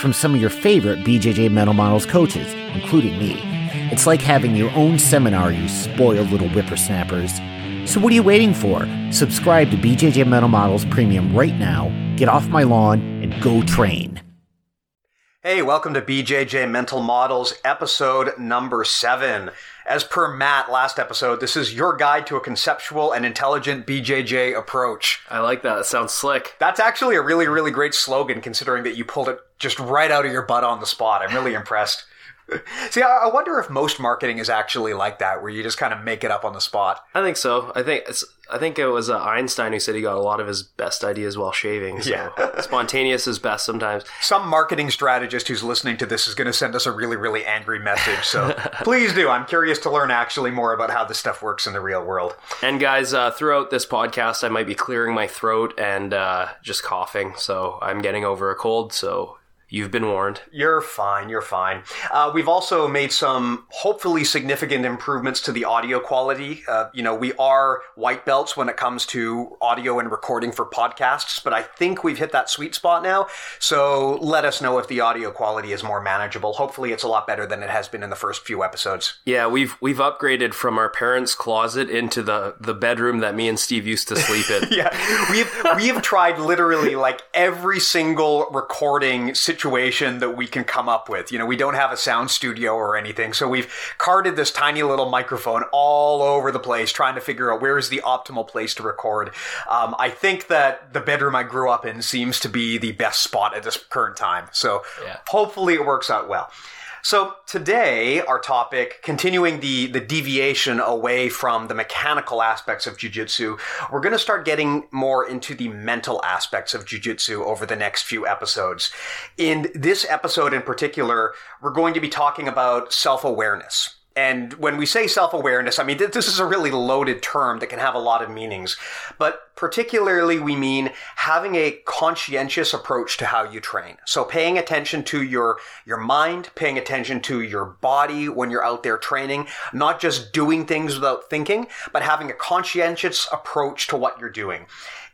from some of your favorite BJJ Mental Models coaches, including me. It's like having your own seminar, you spoiled little whippersnappers. So what are you waiting for? Subscribe to BJJ Mental Models Premium right now, get off my lawn, and go train. Hey, welcome to BJJ Mental Models, episode number seven. As per Matt last episode, this is your guide to a conceptual and intelligent BJJ approach. I like that. It sounds slick. That's actually a really, really great slogan considering that you pulled it just right out of your butt on the spot. I'm really impressed. See, I wonder if most marketing is actually like that, where you just kind of make it up on the spot. I think so. I think it's. I think it was uh, Einstein who said he got a lot of his best ideas while shaving. So Yeah. spontaneous is best sometimes. Some marketing strategist who's listening to this is going to send us a really, really angry message. So please do. I'm curious to learn actually more about how this stuff works in the real world. And guys, uh, throughout this podcast, I might be clearing my throat and uh, just coughing. So I'm getting over a cold. So you've been warned. You're fine. You're fine. Uh, we've also made some hopefully significant improvements to the audio quality. Uh, you know, we are white belts when it comes to audio and recording for podcasts, but I think we've hit that sweet spot now. So let us know if the audio quality is more manageable. Hopefully, it's a lot better than it has been in the first few episodes. Yeah, we've we've upgraded from our parents' closet into the the bedroom that me and Steve used to sleep in. Yeah, we've we've tried literally like every single recording situation that we can come up with. You know, we don't have a sound studio or anything, so we've carted this tiny little microphone all over the place, trying to figure out where is the optimal place to record. Um, I think that the bedroom I grew up in seems to be the best spot at this current time. So Yeah. hopefully it works out well. So today, our topic, continuing the, the deviation away from the mechanical aspects of jujitsu, we're going to start getting more into the mental aspects of jujitsu over the next few episodes. In this episode in particular, we're going to be talking about self-awareness. And when we say self-awareness, I mean, th- this is a really loaded term that can have a lot of meanings. But particularly, we mean having a conscientious approach to how you train. So paying attention to your, your mind, paying attention to your body when you're out there training, not just doing things without thinking, but having a conscientious approach to what you're doing.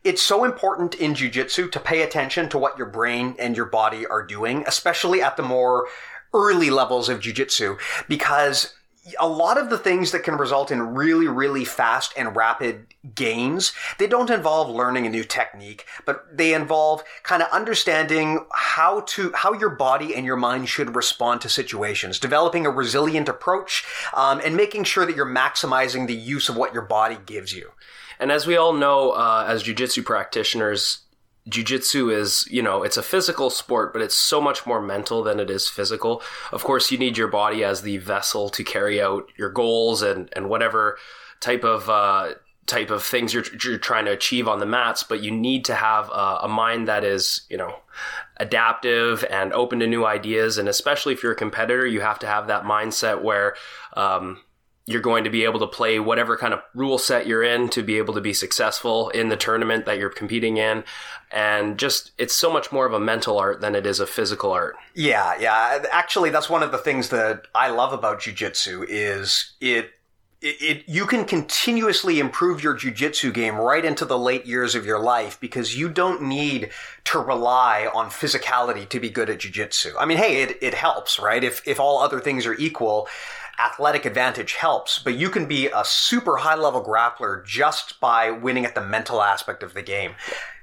It's so important in jujitsu to pay attention to what your brain and your body are doing, especially at the more early levels of jujitsu, because a lot of the things that can result in really, really fast and rapid gains, they don't involve learning a new technique, but they involve kind of understanding how to, how your body and your mind should respond to situations, developing a resilient approach, um, and making sure that you're maximizing the use of what your body gives you. And as we all know, uh, as jujitsu practitioners, jujitsu is, you know, it's a physical sport, but it's so much more mental than it is physical. Of course, you need your body as the vessel to carry out your goals and, and whatever type of, uh, type of things you're, you're trying to achieve on the mats, but you need to have a, a mind that is, you know, adaptive and open to new ideas. And especially if you're a competitor, you have to have that mindset where, um, you're going to be able to play whatever kind of rule set you're in to be able to be successful in the tournament that you're competing in. And just, it's so much more of a mental art than it is a physical art. Yeah, yeah. Actually, that's one of the things that I love about jujitsu is it it, it, you can continuously improve your jujitsu game right into the late years of your life because you don't need to rely on physicality to be good at jujitsu. I mean, hey, it, it helps, right? If, if all other things are equal, athletic advantage helps, but you can be a super high level grappler just by winning at the mental aspect of the game.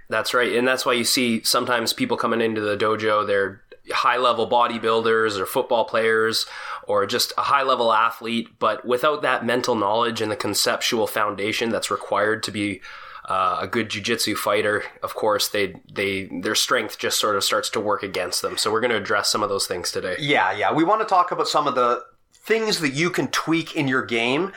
That's right. And that's why you see sometimes people coming into the dojo, they're high level bodybuilders or football players or just a high level athlete, but without that mental knowledge and the conceptual foundation that's required to be uh, a good jujitsu fighter, of course, they they their strength just sort of starts to work against them. So we're going to address some of those things today. Yeah, yeah. We want to talk about some of the things that you can tweak in your game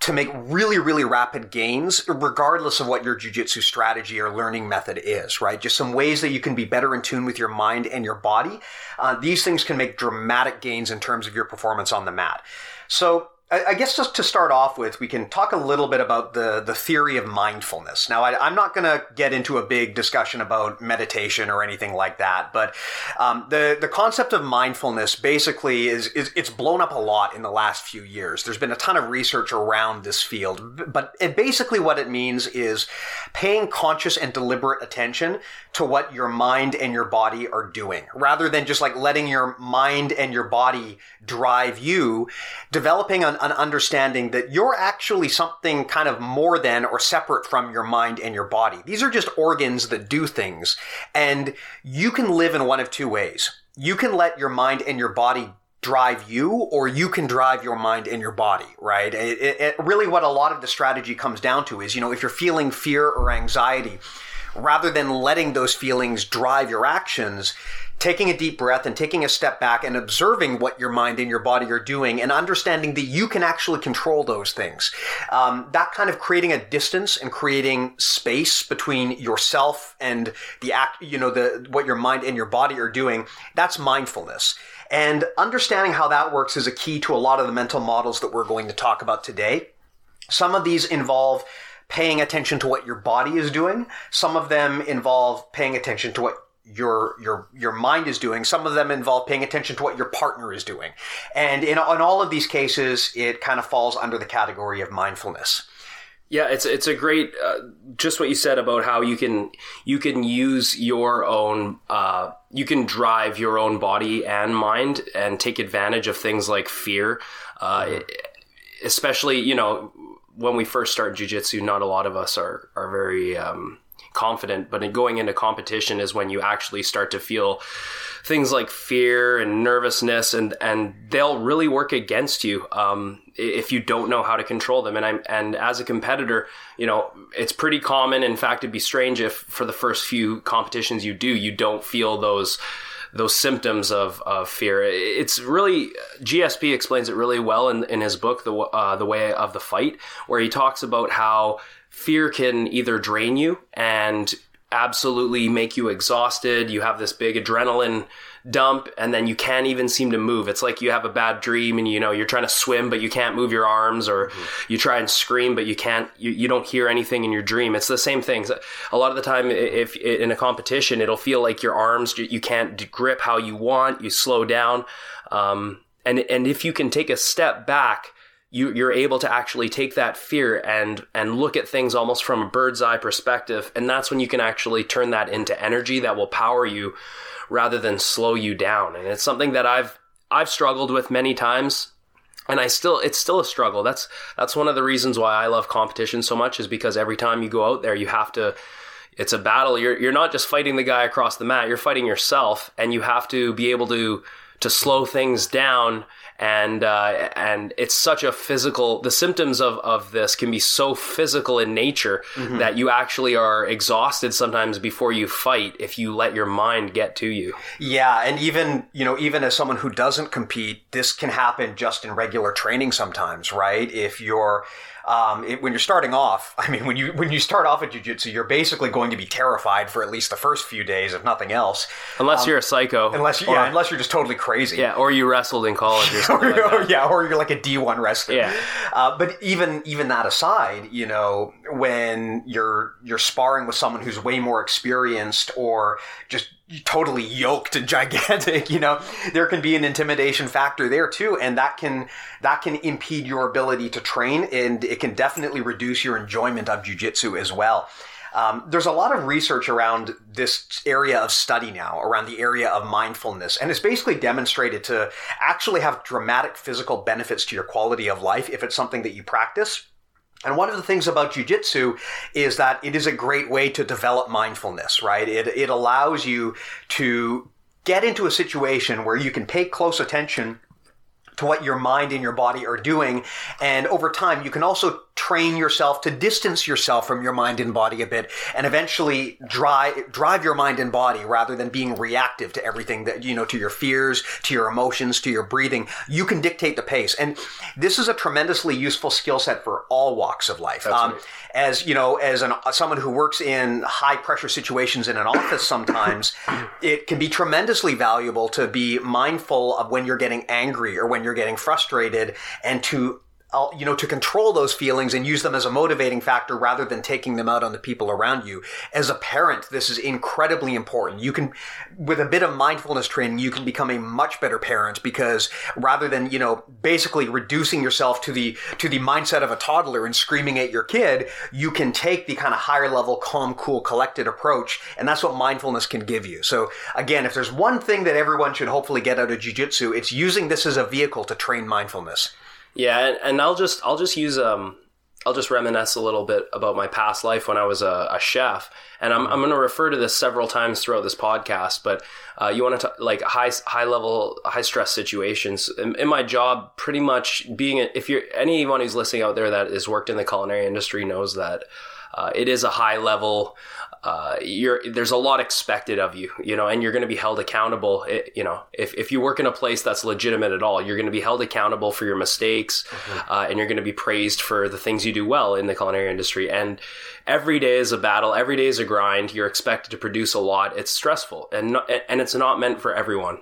to make really, really rapid gains, regardless of what your jujitsu strategy or learning method is, right? Just some ways that you can be better in tune with your mind and your body. Uh, these things can make dramatic gains in terms of your performance on the mat. So I guess just to start off with, we can talk a little bit about the, the theory of mindfulness. Now, I, am not going to get into a big discussion about meditation or anything like that, but um, the the concept of mindfulness basically is, is it's blown up a lot in the last few years. There's been a ton of research around this field, but it basically what it means is paying conscious and deliberate attention to what your mind and your body are doing, rather than just like letting your mind and your body drive you, developing an, an understanding that you're actually something kind of more than or separate from your mind and your body. These are just organs that do things. And you can live in one of two ways. You can let your mind and your body drive you or you can drive your mind and your body, right? It, it, it, really what a lot of the strategy comes down to is, you know, if you're feeling fear or anxiety, rather than letting those feelings drive your actions, taking a deep breath and taking a step back and observing what your mind and your body are doing and understanding that you can actually control those things. Um, that kind of creating a distance and creating space between yourself and the act, you know, the, what your mind and your body are doing. That's mindfulness. And understanding how that works is a key to a lot of the mental models that we're going to talk about today. Some of these involve paying attention to what your body is doing. Some of them involve paying attention to what your your your mind is doing. Some of them involve paying attention to what your partner is doing, and in, in all of these cases, it kind of falls under the category of mindfulness. Yeah, it's it's a great uh, just what you said about how you can you can use your own uh, you can drive your own body and mind and take advantage of things like fear, uh, mm-hmm. especially you know when we first start jujitsu, not a lot of us are are very um, confident, but in going into competition is when you actually start to feel things like fear and nervousness, and and they'll really work against you um, if you don't know how to control them. And I'm and as a competitor, you know, it's pretty common. In fact, it'd be strange if for the first few competitions you do, you don't feel those those symptoms of, of fear. It's really GSP explains it really well in, in his book, the uh, the way of the fight, where he talks about how fear can either drain you and absolutely make you exhausted. You have this big adrenaline dump and then you can't even seem to move. It's like you have a bad dream and you know you're trying to swim but you can't move your arms or mm-hmm. you try and scream but you can't you, you don't hear anything in your dream. It's the same thing. A lot of the time if in a competition it'll feel like your arms you can't grip how you want, you slow down. Um, and and if you can take a step back you, you're able to actually take that fear and and look at things almost from a bird's eye perspective and that's when you can actually turn that into energy that will power you rather than slow you down. And it's something that I've I've struggled with many times and I still it's still a struggle. That's that's one of the reasons why I love competition so much is because every time you go out there you have to it's a battle. You're you're not just fighting the guy across the mat. You're fighting yourself and you have to be able to to slow things down and uh, and it's such a physical. The symptoms of of this can be so physical in nature mm-hmm. that you actually are exhausted sometimes before you fight if you let your mind get to you. Yeah, and even you know even as someone who doesn't compete, this can happen just in regular training sometimes, right? If you're um, it, when you're starting off, I mean, when you when you start off at jujitsu, you're basically going to be terrified for at least the first few days, if nothing else. Unless um, you're a psycho. Unless you, or, yeah, unless you're just totally crazy. Yeah, or you wrestled in college or something. or, like yeah, or you're like a D1 wrestler. Yeah. Uh, but even even that aside, you know, when you're you're sparring with someone who's way more experienced or just totally yoked and gigantic you know there can be an intimidation factor there too and that can that can impede your ability to train and it can definitely reduce your enjoyment of jiu-jitsu as well um, there's a lot of research around this area of study now, around the area of mindfulness, and it's basically demonstrated to actually have dramatic physical benefits to your quality of life if it's something that you practice. And one of the things about jujitsu is that it is a great way to develop mindfulness, right? It, it allows you to get into a situation where you can pay close attention to what your mind and your body are doing. And over time, you can also train yourself to distance yourself from your mind and body a bit and eventually drive drive your mind and body rather than being reactive to everything that you know to your fears to your emotions to your breathing. You can dictate the pace. And this is a tremendously useful skill set for all walks of life. Um, right. as you know as an, someone who works in high pressure situations in an office sometimes it can be tremendously valuable to be mindful of when you're getting angry or when you're getting frustrated and to you know, to control those feelings and use them as a motivating factor rather than taking them out on the people around you. As a parent, this is incredibly important. You can, with a bit of mindfulness training, you can become a much better parent because rather than, you know, basically reducing yourself to the, to the mindset of a toddler and screaming at your kid, you can take the kind of higher level, calm, cool, collected approach. And that's what mindfulness can give you. So again, if there's one thing that everyone should hopefully get out of jujitsu, it's using this as a vehicle to train mindfulness. Yeah, and, and I'll just I'll just use um I'll just reminisce a little bit about my past life when I was a, a chef, and I'm I'm going to refer to this several times throughout this podcast. But uh, you want to like high high level high stress situations in, in, my job. Pretty much being if you're anyone who's listening out there that has worked in the culinary industry knows that uh, it is a high level uh, you're there's a lot expected of you, you know, and you're going to be held accountable. It, you know, if, if you work in a place that's legitimate at all, you're going to be held accountable for your mistakes, mm-hmm. uh, and you're going to be praised for the things you do well in the culinary industry. And every day is a battle, every day is a grind. You're expected to produce a lot. It's stressful, and not, and it's not meant for everyone.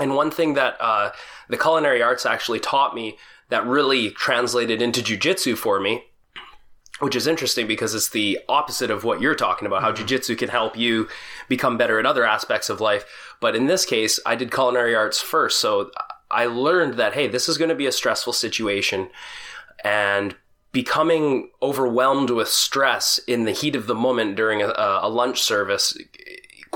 And one thing that uh, the culinary arts actually taught me that really translated into jujitsu for me which is interesting because it's the opposite of what you're talking about, how mm-hmm. jujitsu can help you become better at other aspects of life. But in this case, I did culinary arts first. So I learned that, hey, this is going to be a stressful situation. And becoming overwhelmed with stress in the heat of the moment during a, a lunch service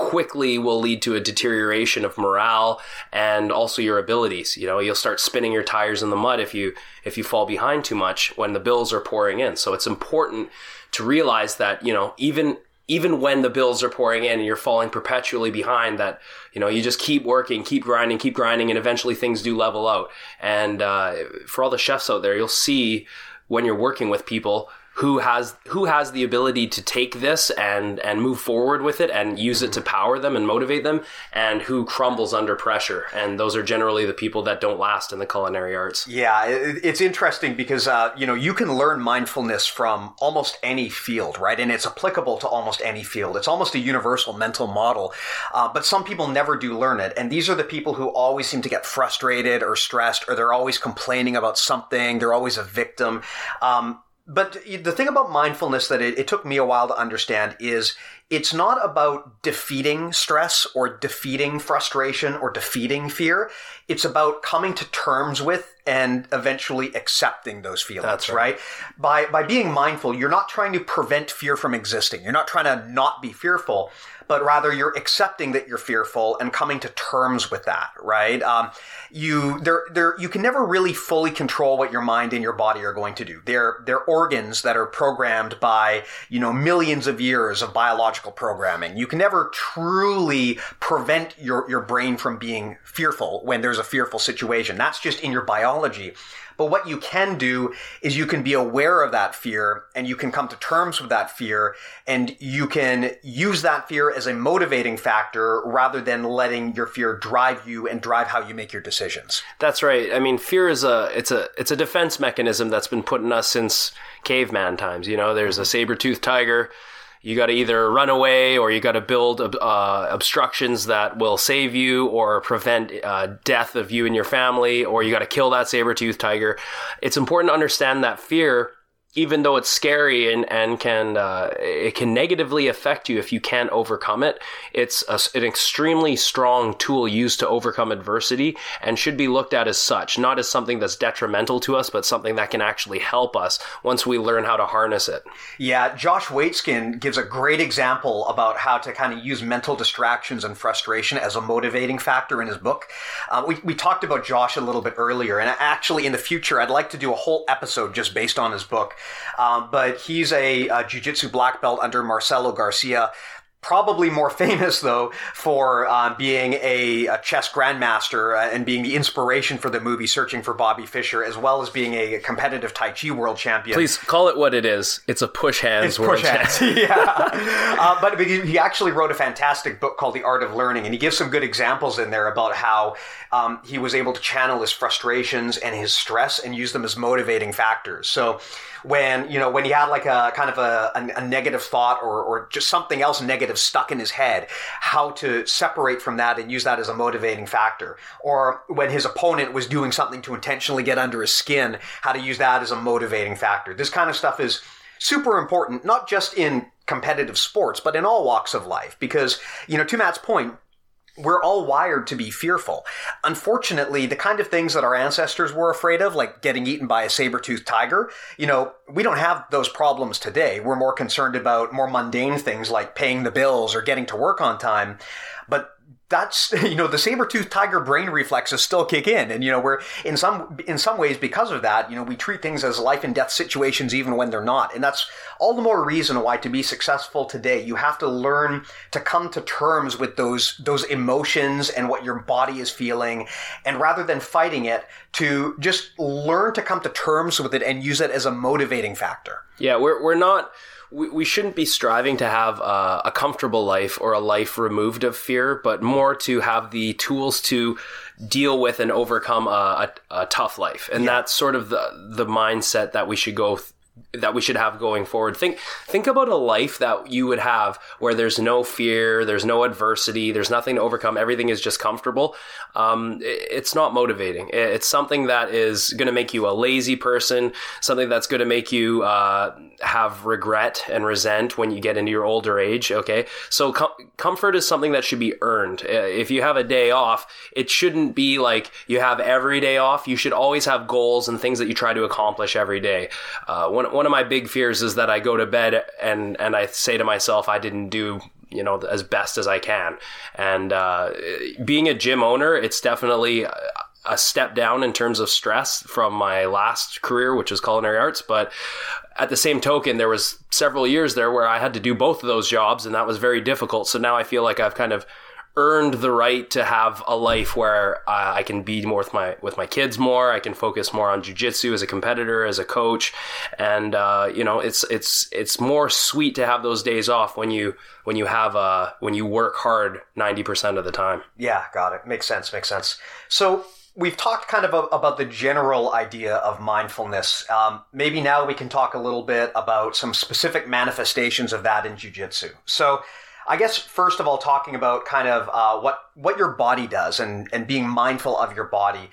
quickly will lead to a deterioration of morale and also your abilities. You know, you'll start spinning your tires in the mud if you if you fall behind too much when the bills are pouring in. So it's important to realize that, you know, even even when the bills are pouring in and you're falling perpetually behind that you know you just keep working keep grinding keep grinding and eventually things do level out and uh, for all the chefs out there you'll see when you're working with people who has who has the ability to take this and and move forward with it and use it to power them and motivate them and who crumbles under pressure. And those are generally the people that don't last in the culinary arts. Yeah it's interesting because uh, you know you can learn mindfulness from almost any field right? And it's applicable to almost any field. It's almost a universal mental model. Uh, but some people never do learn it. And these are the people who always seem to get frustrated or stressed or they're always complaining about something. They're always a victim. Um, but the thing about mindfulness that it, it, took me a while to understand is it's not about defeating stress or defeating frustration or defeating fear. It's about coming to terms with and eventually accepting those feelings, That's right. right? By, by being mindful, you're not trying to prevent fear from existing. You're not trying to not be fearful but rather you're accepting that you're fearful and coming to terms with that, right? Um, you there there you can never really fully control what your mind and your body are going to do. They're they're organs that are programmed by you know millions of years of biological programming. You can never truly prevent your your brain from being fearful when there's a fearful situation. That's just in your biology. But what you can do is you can be aware of that fear and you can come to terms with that fear and you can use that fear as a motivating factor rather than letting your fear drive you and drive how you make your decisions. That's right. I mean, fear is a it's a it's a defense mechanism that's been put in us since caveman times. You know, there's a saber-toothed tiger you got to either run away or you got to build uh, obstructions that will save you or prevent uh, death of you and your family, or you got to kill that saber toothed tiger. It's important to understand that fear even though it's scary and, and can uh, it can negatively affect you if you can't overcome it, it's a, an extremely strong tool used to overcome adversity and should be looked at as such, not as something that's detrimental to us, but something that can actually help us once we learn how to harness it. Yeah, Josh Waitzkin gives a great example about how to kind of use mental distractions and frustration as a motivating factor in his book. Uh, we, we talked about Josh a little bit earlier, and actually in the future, I'd like to do a whole episode just based on his book. Um, but he's a, a jiu-jitsu black belt under Marcelo Garcia. Probably more famous though for um, being a, a, chess grandmaster uh, and being the inspiration for the movie Searching for Bobby Fischer, as well as being a competitive Tai Chi world champion. Please call it what it is. It's a push hands. It's push hands. yeah, uh, but he actually wrote a fantastic book called The Art of Learning, and he gives some good examples in there about how um, he was able to channel his frustrations and his stress and use them as motivating factors. So when you know when he had like a kind of a, a, a, negative thought or, or just something else negative stuck in his head how to separate from that and use that as a motivating factor. Or when his opponent was doing something to intentionally get under his skin how to use that as a motivating factor. This kind of stuff is super important not just in competitive sports but in all walks of life. Because you know to matt's point we're all wired to be fearful. Unfortunately, the kind of things that our ancestors were afraid of, like getting eaten by a saber-toothed tiger, you know, we don't have those problems today. We're more concerned about more mundane things like paying the bills or getting to work on time. But that's you know the saber tooth tiger brain reflexes still kick in. And you know we're in some in some ways because of that you know we treat things as life and death situations even when they're not. And that's all the more reason why to be successful today you have to learn to come to terms with those those emotions and what your body is feeling. And rather than fighting it to just learn to come to terms with it and use it as a motivating factor. Yeah we're we're not we, we shouldn't be striving to have a, a comfortable life or a life removed of fear, but more to have the tools to deal with and overcome a, a, a tough life. And yeah. that's sort of the, the mindset that we should go th- that we should have going forward. Think think about a life that you would have where there's no fear, there's no adversity, there's nothing to overcome. Everything is just comfortable. Um, it's not motivating. It's something that is going to make you a lazy person. Something that's going to make you uh, have regret and resent when you get into your older age. Okay, so com- comfort is something that should be earned. If you have a day off, it shouldn't be like you have every day off. You should always have goals and things that you try to accomplish every day. Uh, when one of my big fears is that I go to bed and and I say to myself I didn't do you know as best as I can. And uh, being a gym owner, it's definitely a step down in terms of stress from my last career, which was culinary arts. But at the same token, there was several years there where I had to do both of those jobs, and that was very difficult. So now I feel like I've kind of earned the right to have a life where uh, I can be more with my with my kids more. I can focus more on jujitsu as a competitor, as a coach, and uh, you know, it's it's it's more sweet to have those days off when you when you have uh when you work hard ninety percent of the time. Yeah, got it. Makes sense. Makes sense. So we've talked kind of a, about the general idea of mindfulness. Um, maybe now we can talk a little bit about some specific manifestations of that in jujitsu. So I guess first of all, talking about kind of uh, what what your body does and and being mindful of your body.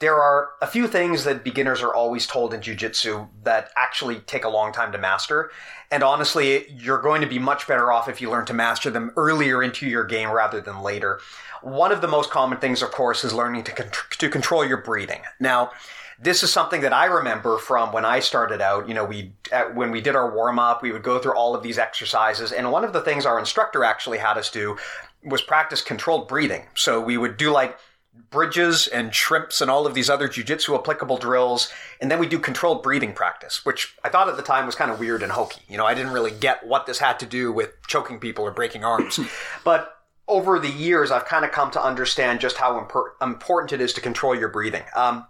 There are a few things that beginners are always told in jujitsu that actually take a long time to master. And honestly, you're going to be much better off if you learn to master them earlier into your game rather than later. One of the most common things, of course, is learning to, con- to control your breathing. Now, this is something that I remember from when I started out. You know, we when we did our warm up, we would go through all of these exercises, and one of the things our instructor actually had us do was practice controlled breathing. So we would do like bridges and shrimps and all of these other jujitsu applicable drills, and then we do controlled breathing practice, which I thought at the time was kind of weird and hokey. You know, I didn't really get what this had to do with choking people or breaking arms, but over the years, I've kind of come to understand just how impor- important it is to control your breathing. Um,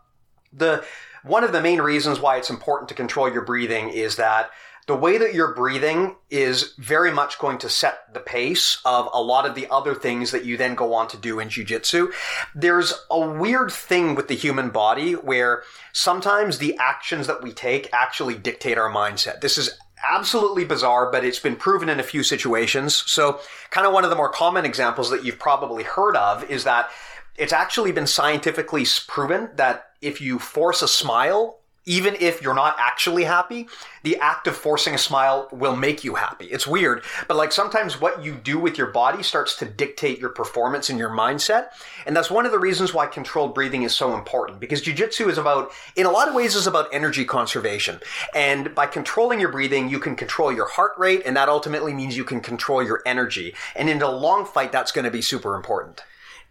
the one of the main reasons why it's important to control your breathing is that the way that you're breathing is very much going to set the pace of a lot of the other things that you then go on to do in jujitsu. There's a weird thing with the human body where sometimes the actions that we take actually dictate our mindset. This is absolutely bizarre, but it's been proven in a few situations. So, kind of one of the more common examples that you've probably heard of is that it's actually been scientifically proven that if you force a smile even if you're not actually happy, the act of forcing a smile will make you happy. It's weird, but like sometimes what you do with your body starts to dictate your performance and your mindset. And that's one of the reasons why controlled breathing is so important because jujitsu is about, in a lot of ways, is about energy conservation. And by controlling your breathing, you can control your heart rate, and that ultimately means you can control your energy. And in a long fight, that's going to be super important.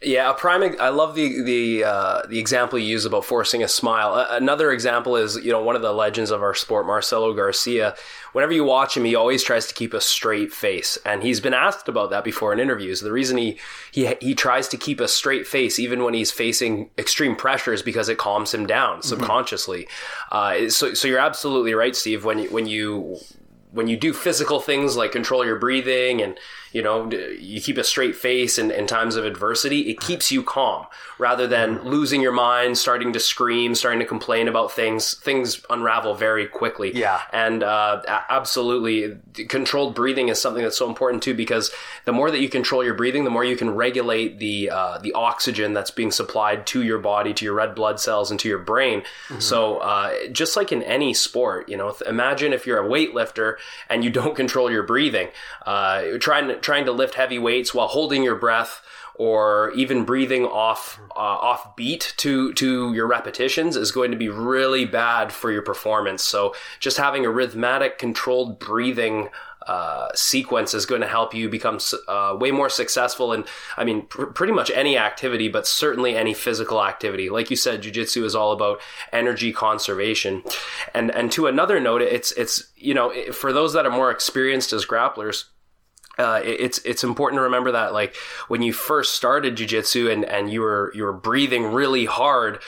Yeah, a prime. I love the the uh, the example you use about forcing a smile. another example is you know one of the legends of our sport, Marcelo Garcia. Whenever you watch him, he always tries to keep a straight face, and he's been asked about that before in interviews. The reason he he he tries to keep a straight face even when he's facing extreme pressure is because it calms him down mm-hmm. subconsciously. Uh, so so you're absolutely right, Steve. When you, when you when you do physical things like control your breathing and you know you keep a straight face in, in times of adversity it keeps you calm rather than losing your mind starting to scream starting to complain about things. Things unravel very quickly. Yeah. And uh, absolutely controlled breathing is something that's so important too because the more that you control your breathing the more you can regulate the uh, the oxygen that's being supplied to your body to your red blood cells and to your brain. Mm-hmm. so uh, just like in any sport you know imagine if you're a weightlifter and you don't control your breathing uh, trying to trying to lift heavy weights while holding your breath or even breathing off uh, off beat to to your repetitions is going to be really bad for your performance. So just having a rhythmic, controlled breathing uh, sequence is going to help you become uh, way more successful in, I mean, pr- pretty much any activity, but certainly any physical activity. Like you said, jujitsu is all about energy conservation. And, and to another note, it's, it's, you know, for those that are more experienced as grapplers, uh, it's it's important to remember that like when you first started jujitsu and and you were you were breathing really hard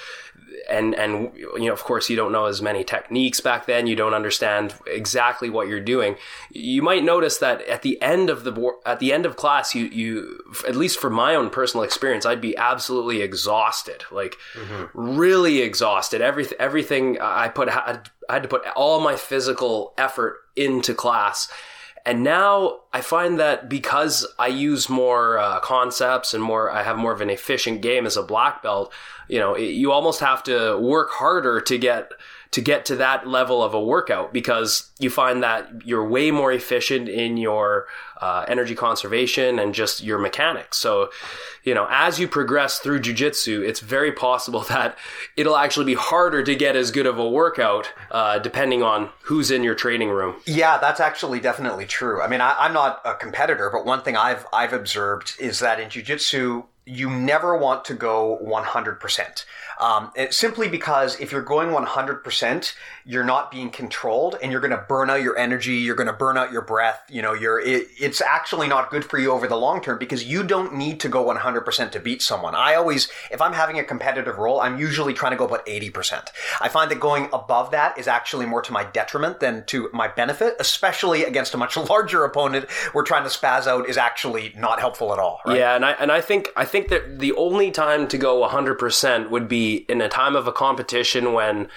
and and you know of course you don't know as many techniques back then. You don't understand exactly what you're doing. You might notice that at the end of the at the end of class you you at least for my own personal experience I'd be absolutely exhausted like mm-hmm. really exhausted. Everything everything I put I had to put all my physical effort into class and now I find that because I use more uh, concepts and more, I have more of an efficient game as a black belt. You know, it, you almost have to work harder to get to get to that level of a workout because you find that you're way more efficient in your uh, energy conservation and just your mechanics. So, you know, as you progress through jujitsu, it's very possible that it'll actually be harder to get as good of a workout uh, depending on who's in your training room. Yeah, that's actually definitely true. I mean, I, I'm not a competitor, but one thing I've I've observed is that in jujitsu, you never want to go 100%. Um, simply because if you're going 100%, you're not being controlled and you're going to burn out your energy. You're going to burn out your breath. You know, you're, it, it's actually not good for you over the long term because you don't need to go 100% to beat someone. I always, if I'm having a competitive roll, I'm usually trying to go about 80%. I find that going above that is actually more to my detriment than to my benefit, especially against a much larger opponent where trying to spaz out is actually not helpful at all. Right? Yeah. And I, and I think, I think that the only time to go 100% would be in a time of a competition when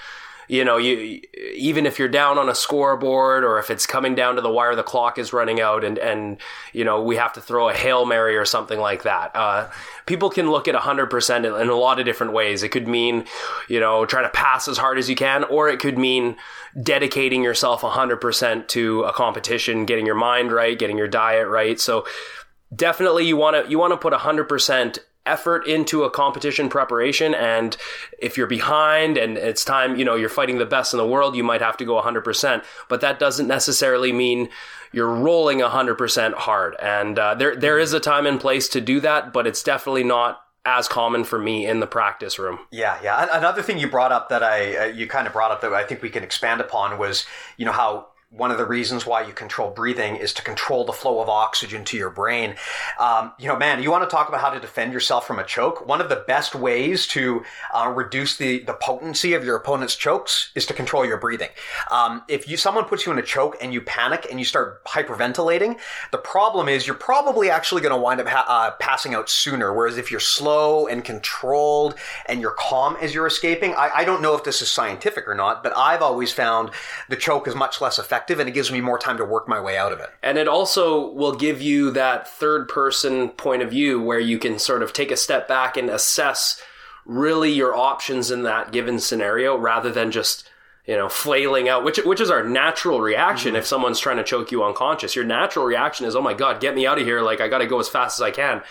you know you even if you're down on a scoreboard or if it's coming down to the wire the clock is running out and and you know we have to throw a hail mary or something like that. Uh, people can look at 100% in a lot of different ways. It could mean you know trying to pass as hard as you can or it could mean dedicating yourself 100% to a competition getting your mind right getting your diet right. So definitely you want to you want to put 100% effort into a competition preparation and if you're behind and it's time you know you're fighting the best in the world you might have to go 100% but that doesn't necessarily mean you're rolling 100% hard and uh, there there is a time and place to do that but it's definitely not as common for me in the practice room. Yeah, yeah. Another thing you brought up that I uh, you kind of brought up that I think we can expand upon was you know how one of the reasons why you control breathing is to control the flow of oxygen to your brain. Um, you know, man, you want to talk about how to defend yourself from a choke? One of the best ways to uh, reduce the, the potency of your opponent's chokes is to control your breathing. Um, if you someone puts you in a choke and you panic and you start hyperventilating, the problem is you're probably actually going to wind up ha- uh, passing out sooner. Whereas if you're slow and controlled and you're calm as you're escaping, I, I don't know if this is scientific or not, but I've always found the choke is much less effective and it gives me more time to work my way out of it. And it also will give you that third person point of view where you can sort of take a step back and assess really your options in that given scenario rather than just you know flailing out which which is our natural reaction mm-hmm. if someone's trying to choke you unconscious your natural reaction is oh my god get me out of here like I got to go as fast as I can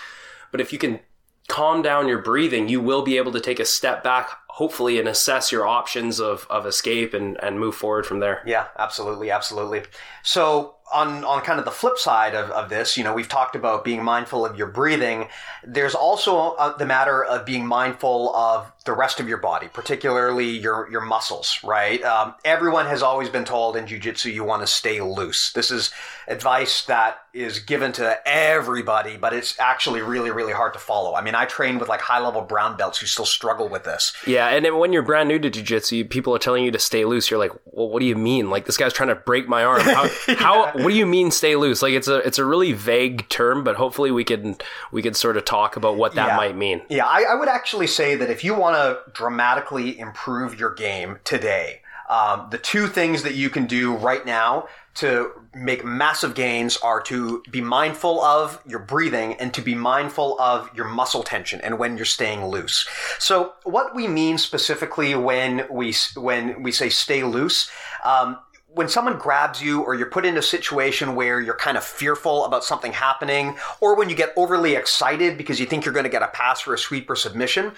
but if you can calm down your breathing you will be able to take a step back hopefully and assess your options of, of escape and, and move forward from there. Yeah, absolutely, absolutely. So on on kind of the flip side of, of this, you know, we've talked about being mindful of your breathing. There's also uh, the matter of being mindful of the rest of your body, particularly your your muscles. Right? Um, everyone has always been told in jujitsu you want to stay loose. This is advice that is given to everybody, but it's actually really really hard to follow. I mean, I train with like high level brown belts who still struggle with this. Yeah, and then when you're brand new to jujitsu, people are telling you to stay loose. You're like, well, what do you mean? Like this guy's trying to break my arm. How, yeah. how what do you mean stay loose? Like it's a it's a really vague term, but hopefully we can we can sort of talk about what that yeah. might mean. Yeah, I, I, would actually say that if you want to dramatically improve your game today, um, the two things that you can do right now to make massive gains are to be mindful of your breathing and to be mindful of your muscle tension and when you're staying loose. So what we mean specifically when we when we say stay loose, um, when someone grabs you or you're put in a situation where you're kind of fearful about something happening or when you get overly excited because you think you're going to get a pass or a sweep or submission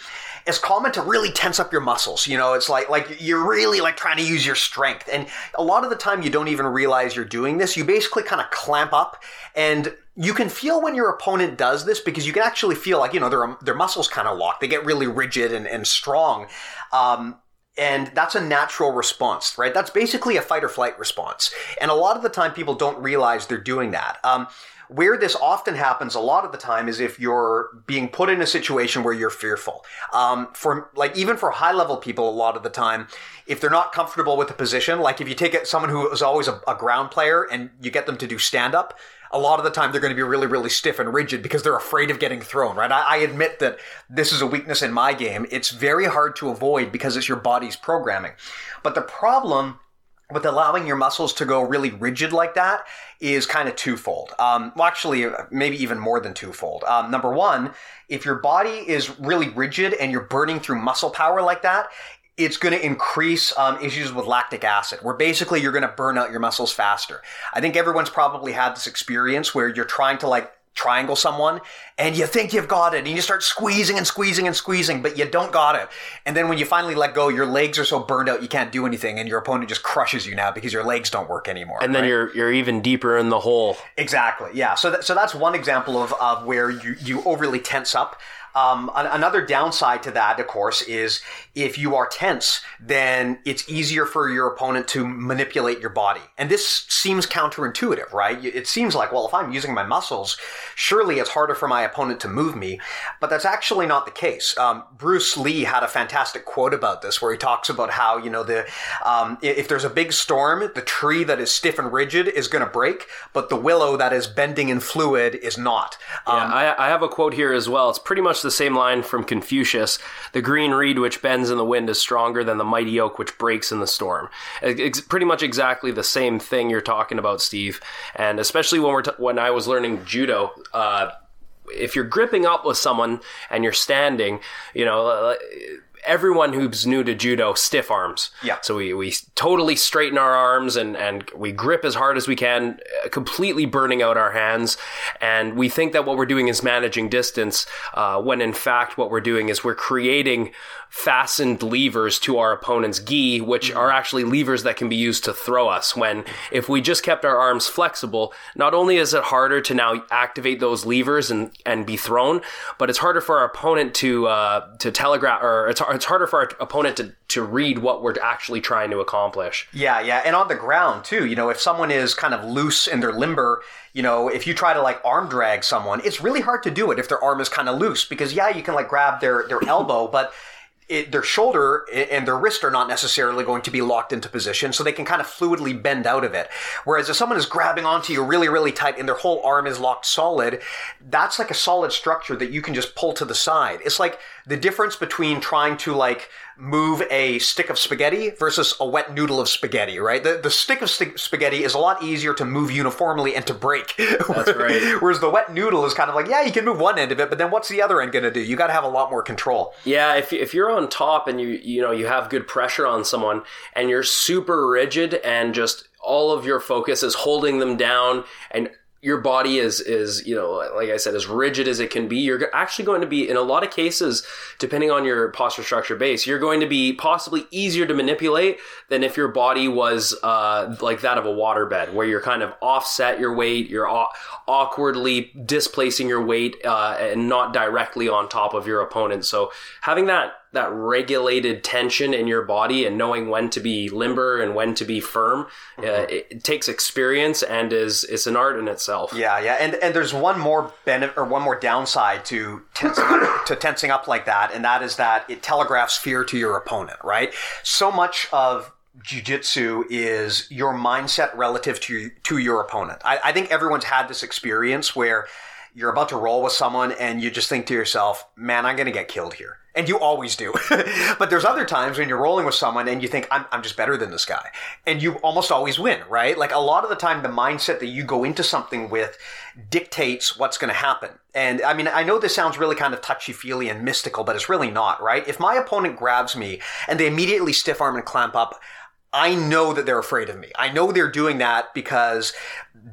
it's common to really tense up your muscles you know? It's like like you're really like trying to use your strength. And a lot of the time you don't even realize you're doing this. You basically kind of clamp up and you can feel when your opponent does this because you can actually feel like you know their their muscles kind of lock. They get really rigid and, and strong. Um, and that's a natural response, right? That's basically a fight or flight response. And a lot of the time people don't realize they're doing that. Um, where this often happens a lot of the time is if you're being put in a situation where you're fearful. Um, for like even for high level people, a lot of the time, if they're not comfortable with the position, like if you take it someone who is always a, a ground player and you get them to do stand up, a lot of the time they're going to be really, really stiff and rigid because they're afraid of getting thrown, right? I, I, admit that this is a weakness in my game. It's very hard to avoid because it's your body's programming. But the problem with allowing your muscles to go really rigid like that is kind of twofold. Um, well, actually, maybe even more than twofold. Um, number one, if your body is really rigid and you're burning through muscle power like that, it's going to increase um, issues with lactic acid, where basically you're going to burn out your muscles faster. I think everyone's probably had this experience where you're trying to like triangle someone and you think you've got it and you start squeezing and squeezing and squeezing, but you don't got it. And then when you finally let go, your legs are so burned out you can't do anything and your opponent just crushes you now because your legs don't work anymore. And then right? you're you're even deeper in the hole. Exactly. Yeah. So that, so that's one example of, of where you, you overly tense up. Um, another downside to that, of course, is if you are tense, then it's easier for your opponent to manipulate your body. And this seems counterintuitive, right? It seems like, well, if I'm using my muscles, surely it's harder for my opponent to move me. But that's actually not the case. Um, Bruce Lee had a fantastic quote about this where he talks about how, you know, the, um, if there's a big storm, the tree that is stiff and rigid is going to break, but the willow that is bending and fluid is not. yeah, um, I, I have a quote here as well. It's pretty much the same line from Confucius The green reed which bends in the wind is stronger than the mighty oak which breaks in the storm. It's pretty much exactly the same thing you're talking about, Steve. And especially when, we're t- when I was learning judo, uh, if you're gripping up with someone and you're standing, you know, everyone who's new to judo stiff arms. Yeah. So we, we totally straighten our arms and, and we grip as hard as we can, completely burning out our hands. And we think that what we're doing is managing distance, uh, when in fact what we're doing is we're creating fastened levers to our opponent's gi, which are actually levers that can be used to throw us. When if we just kept our arms flexible, not only is it harder to now activate those levers and, and be thrown, but it's harder for our opponent to uh, to telegraph, or it's it's harder for our opponent to to read what we're actually trying to accomplish. Yeah, yeah, and on the ground too. You know, if someone is kind of loose and they're limber, you know, if you try to like arm drag someone, it's really hard to do it if their arm is kind of loose because yeah, you can like grab their their elbow, but it, their shoulder and their wrist are not necessarily going to be locked into position, so they can kind of fluidly bend out of it. Whereas if someone is grabbing onto you really, really tight and their whole arm is locked solid, that's like a solid structure that you can just pull to the side. It's like the difference between trying to like move a stick of spaghetti versus a wet noodle of spaghetti, right? The, the stick of st- spaghetti is a lot easier to move uniformly and to break. That's right. Whereas the wet noodle is kind of like, yeah, you can move one end of it, but then what's the other end going to do? You got to have a lot more control. Yeah, if, if you're on top and you you know you have good pressure on someone and you're super rigid and just all of your focus is holding them down and your body is is you know like I said as rigid as it can be. You're actually going to be in a lot of cases, depending on your posture structure base, you're going to be possibly easier to manipulate than if your body was uh, like that of a waterbed, where you're kind of offset your weight, you're aw- awkwardly displacing your weight uh, and not directly on top of your opponent. So having that that regulated tension in your body and knowing when to be limber and when to be firm mm-hmm. uh, it, it, takes experience and is it's an art in itself. Yeah yeah and and there's one more benefit or one more downside to tensing up, to tensing up like that and that is that it telegraphs fear to your opponent right? So much of jiu-jitsu is your mindset relative to to your opponent. I, I think everyone's had this experience where you're about to roll with someone and you just think to yourself man i'm going to get killed here and you always do. but there's other times when you're rolling with someone and you think, I'm, I'm just better than this guy. And you almost always win, right? Like a lot of the time, the mindset that you go into something with dictates what's going to happen. And I mean, I know this sounds really kind of touchy feely and mystical, but it's really not, right? If my opponent grabs me and they immediately stiff arm and clamp up, I know that they're afraid of me. I know they're doing that because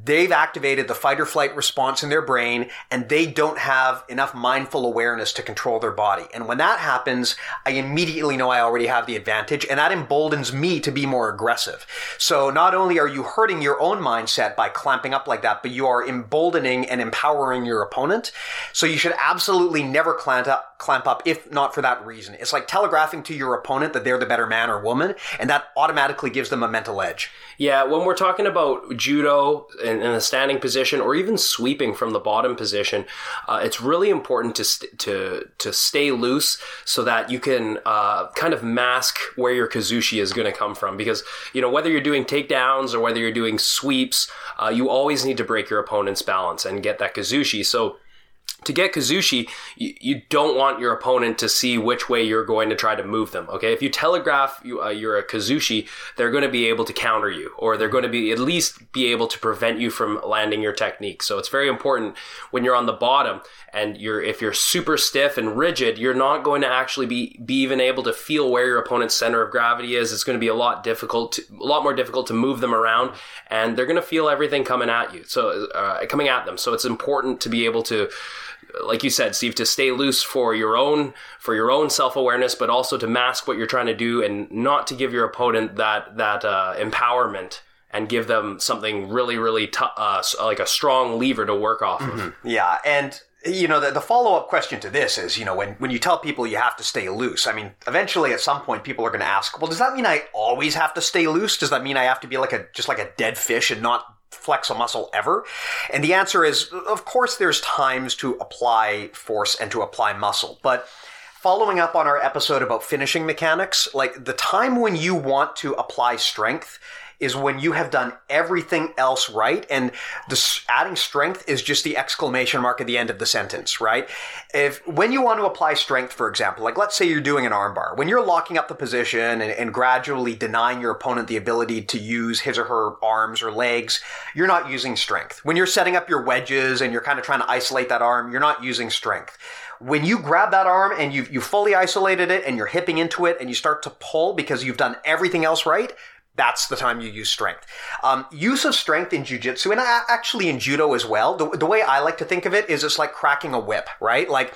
they've activated the fight or flight response in their brain and they don't have enough mindful awareness to control their body. And when that happens, I immediately know I already have the advantage and that emboldens me to be more aggressive. So not only are you hurting your own mindset by clamping up like that, but you are emboldening and empowering your opponent. So you should absolutely never clamp up, clamp up if not for that reason. It's like telegraphing to your opponent that they're the better man or woman and that automatically gives them a mental edge. Yeah, when we're talking about judo in, in a standing position or even sweeping from the bottom position, uh, it's really important to st- to to stay loose so that you can uh, kind of mask where your kazushi is going to come from. Because you know whether you're doing takedowns or whether you're doing sweeps, uh, you always need to break your opponent's balance and get that kazushi. So to get Kazushi, you, you, don't want your opponent to see which way you're going to try to move them. Okay, if you telegraph you, uh, you're a Kazushi, they're going to be able to counter you, or they're going to be at least be able to prevent you from landing your technique. So it's very important when you're on the bottom and you're if you're super stiff and rigid, you're not going to actually be be even able to feel where your opponent's center of gravity is. It's going to be a lot difficult, to, a lot more difficult to move them around, and they're going to feel everything coming at you. So uh, coming at them. So it's important to be able to like you said, Steve, to stay loose for your own for your own self awareness, but also to mask what you're trying to do and not to give your opponent that that uh, empowerment and give them something really, really t- uh, like a strong lever to work off mm-hmm. of. Yeah, and you know the, the follow up question to this is you know when when you tell people you have to stay loose. I mean, eventually at some point people are going to ask, well, does that mean I always have to stay loose? Does that mean I have to be like a just like a dead fish and not flex a muscle ever? And the answer is, of course, there's times to apply force and to apply muscle, but following up on our episode about finishing mechanics, like the time when you want to apply strength is when you have done everything else right. And the adding strength is just the exclamation mark at the end of the sentence, right? If, when you want to apply strength, for example, like let's say you're doing an armbar, when you're locking up the position and, and gradually denying your opponent the ability to use his or her arms or legs, you're not using strength. When you're setting up your wedges and you're kind of trying to isolate that arm, you're not using strength when you grab that arm and you've, you fully isolated it and you're hipping into it and you start to pull because you've done everything else right, that's the time you use strength. Um, use of strength in jujitsu, and actually in judo as well. The, the way I like to think of it is it's like cracking a whip, right? Like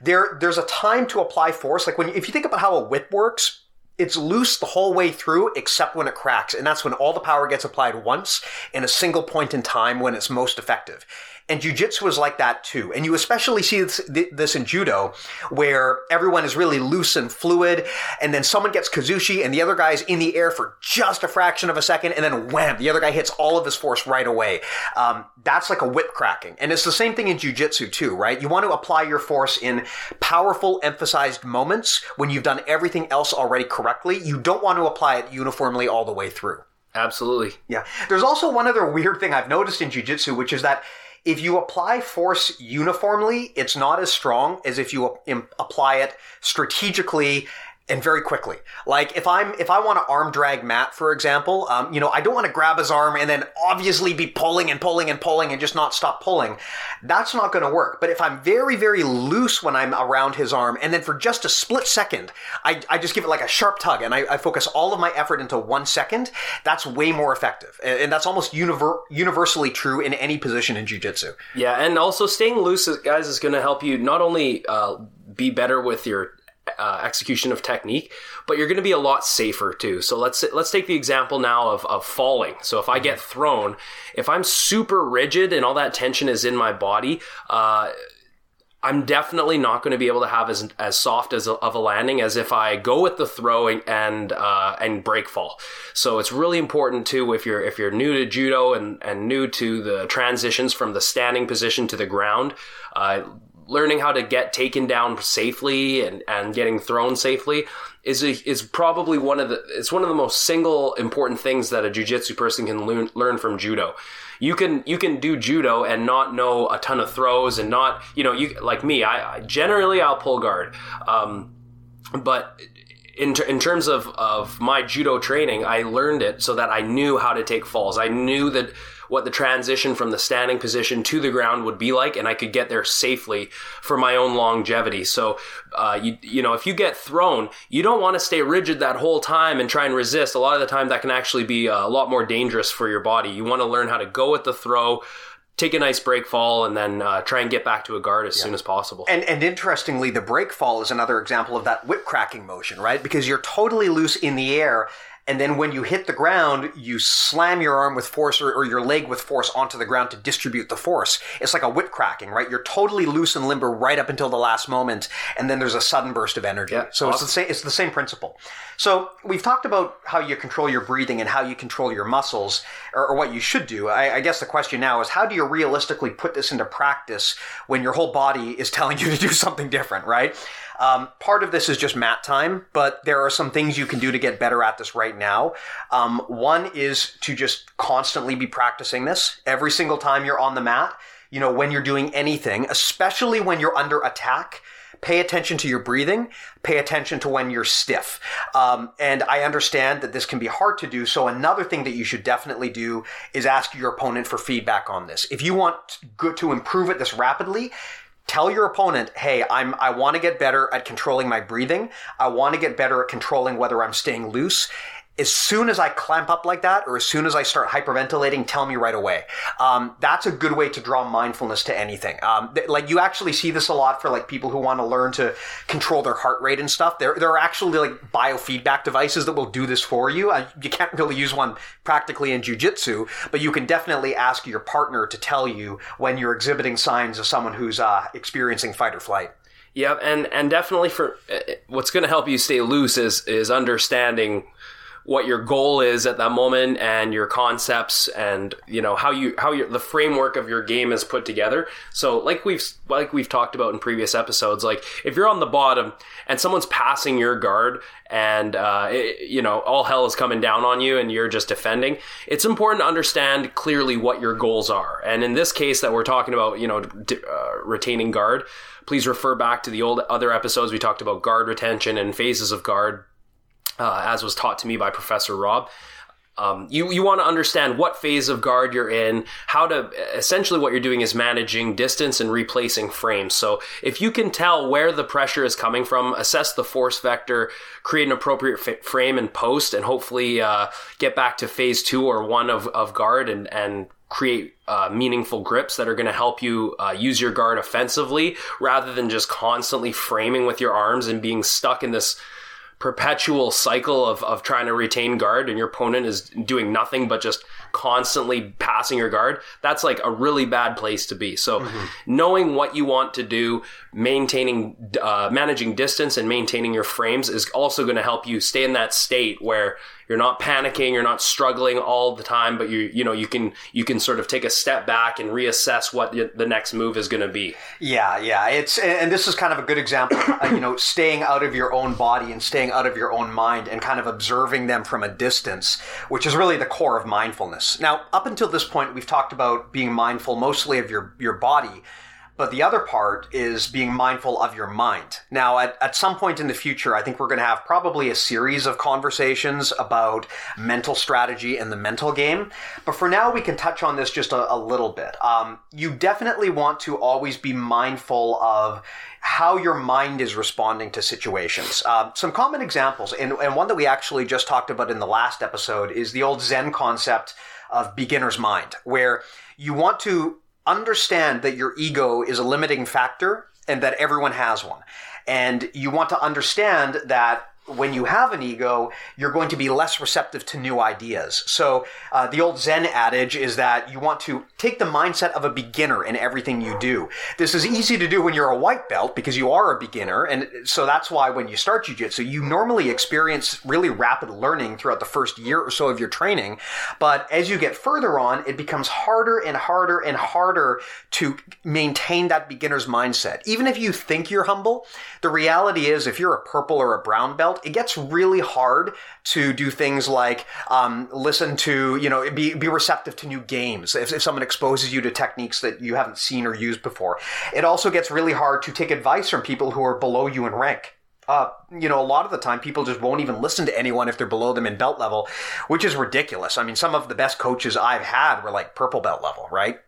there, there's a time to apply force. Like when, if you think about how a whip works, it's loose the whole way through except when it cracks. And that's when all the power gets applied once in a single point in time when it's most effective. And jujitsu is like that too. And you especially see this, this, in judo where everyone is really loose and fluid. And then someone gets kazushi and the other guy's in the air for just a fraction of a second. And then wham, the other guy hits all of his force right away. Um, that's like a whip cracking. And it's the same thing in jujitsu too, right? You want to apply your force in powerful, emphasized moments when you've done everything else already correctly. You don't want to apply it uniformly all the way through. Absolutely. Yeah. There's also one other weird thing I've noticed in jujitsu, which is that if you apply force uniformly, it's not as strong as if you apply it strategically and very quickly. Like if I'm if I want to arm drag Matt, for example, um, you know, I don't want to grab his arm and then obviously be pulling and pulling and pulling and just not stop pulling. That's not going to work. But if I'm very very loose when I'm around his arm, and then for just a split second, I, I just give it like a sharp tug and I, I focus all of my effort into one second. That's way more effective, and, and that's almost univer- universally true in any position in jujitsu. Yeah, and also staying loose, guys, is going to help you not only uh, be better with your uh, execution of technique, but you're going to be a lot safer too. So let's let's take the example now of, of falling. So if I get thrown, if I'm super rigid and all that tension is in my body, uh, I'm definitely not going to be able to have as as soft as a, of a landing as if I go with the throwing and uh, and break fall. So it's really important too if you're if you're new to judo and and new to the transitions from the standing position to the ground. Learning how to get taken down safely and, and getting thrown safely is a, is probably one of the it's one of the most single important things that a jiu-jitsu person can learn, learn from judo you can you can do judo and not know a ton of throws and not you know you like me I, I generally I'll pull guard um, but in, in terms of, of my judo training, I learned it so that I knew how to take falls. I knew that what the transition from the standing position to the ground would be like, and I could get there safely for my own longevity. So, uh, you, you know, if you get thrown, you don't want to stay rigid that whole time and try and resist. A lot of the time, that can actually be a lot more dangerous for your body. You want to learn how to go with the throw take a nice break fall and then uh, try and get back to a guard as yeah. soon as possible. And, and interestingly, the break fall is another example of that whip cracking motion, right? Because you're totally loose in the air and then when you hit the ground, you slam your arm with force or, or, your leg with force onto the ground to distribute the force. It's like a whip cracking, right? You're totally loose and limber right up until the last moment, and then there's a sudden burst of energy. Yeah, so awesome. it's the same. It's the same principle. So we've talked about how you control your breathing and how you control your muscles, or, or what you should do. I, I guess the question now is how do you realistically put this into practice when your whole body is telling you to do something different, right? Um, part of this is just mat time, but there are some things you can do to get better at this right now. Um, one is to just constantly be practicing this every single time you're on the mat. You know, when you're doing anything, especially when you're under attack, pay attention to your breathing, pay attention to when you're stiff. Um, and I understand that this can be hard to do. So another thing that you should definitely do is ask your opponent for feedback on this. If you want to improve it this rapidly, tell your opponent, hey, I'm, I want to get better at controlling my breathing. I want to get better at controlling whether I'm staying loose as soon as I clamp up like that, or as soon as I start hyperventilating, tell me right away. Um, that's a good way to draw mindfulness to anything. Um, th- like you actually see this a lot for like people who want to learn to control their heart rate and stuff. There, there are actually like biofeedback devices that will do this for you. Uh, you can't really use one practically in jujitsu, but you can definitely ask your partner to tell you when you're exhibiting signs of someone who's uh, experiencing fight or flight. Yeah, and and definitely for uh, what's going to help you stay loose is is understanding what your goal is at that moment and your concepts and you know how you how your the framework of your game is put together. So like we've like we've talked about in previous episodes like if you're on the bottom and someone's passing your guard and uh, it, you know all hell is coming down on you and you're just defending it's important to understand clearly what your goals are. And in this case that we're talking about you know uh, retaining guard please refer back to the old other episodes. We talked about guard retention and phases of guard uh, as was taught to me by Professor Rob. Um, you you want to understand what phase of guard you're in, how to essentially what you're doing is managing distance and replacing frames. So if you can tell where the pressure is coming from, assess the force vector, create an appropriate f- frame and post, and hopefully uh, get back to phase two or one of, of guard and and create uh, meaningful grips that are going to help you uh, use your guard offensively rather than just constantly framing with your arms and being stuck in this perpetual cycle of, of trying to retain guard and your opponent is doing nothing but just constantly passing your guard, that's like a really bad place to be. So mm-hmm. knowing what you want to do, maintaining, uh, managing distance and maintaining your frames is also going to help you stay in that state where you're not panicking, you're not struggling all the time, but you you know you can you can sort of take a step back and reassess what the next move is going to be. Yeah, yeah, it's and this is kind of a good example. Of, you know, staying out of your own body and staying out of your own mind and kind of observing them from a distance, which is really the core of mindfulness. Now, up until this point, we've talked about being mindful mostly of your your body. But the other part is being mindful of your mind. Now, at, at some point in the future, I think we're going to have probably a series of conversations about mental strategy and the mental game. But for now, we can touch on this just a, a little bit. Um, you definitely want to always be mindful of how your mind is responding to situations. Uh, some common examples, and, and one that we actually just talked about in the last episode, is the old Zen concept of beginner's mind, where you want to understand that your ego is a limiting factor and that everyone has one. And you want to understand that when you have an ego, you're going to be less receptive to new ideas. So, uh, the old Zen adage is that you want to take the mindset of a beginner in everything you do. This is easy to do when you're a white belt because you are a beginner. And so that's why when you start jujitsu, you normally experience really rapid learning throughout the first year or so of your training. But as you get further on, it becomes harder and harder and harder to maintain that beginner's mindset. Even if you think you're humble, the reality is if you're a purple or a brown belt, it gets really hard to do things like um, listen to, you know, be, be receptive to new games if, if someone exposes you to techniques that you haven't seen or used before. It also gets really hard to take advice from people who are below you in rank. Uh, you know, a lot of the time people just won't even listen to anyone if they're below them in belt level, which is ridiculous. I mean, some of the best coaches I've had were like purple belt level, right?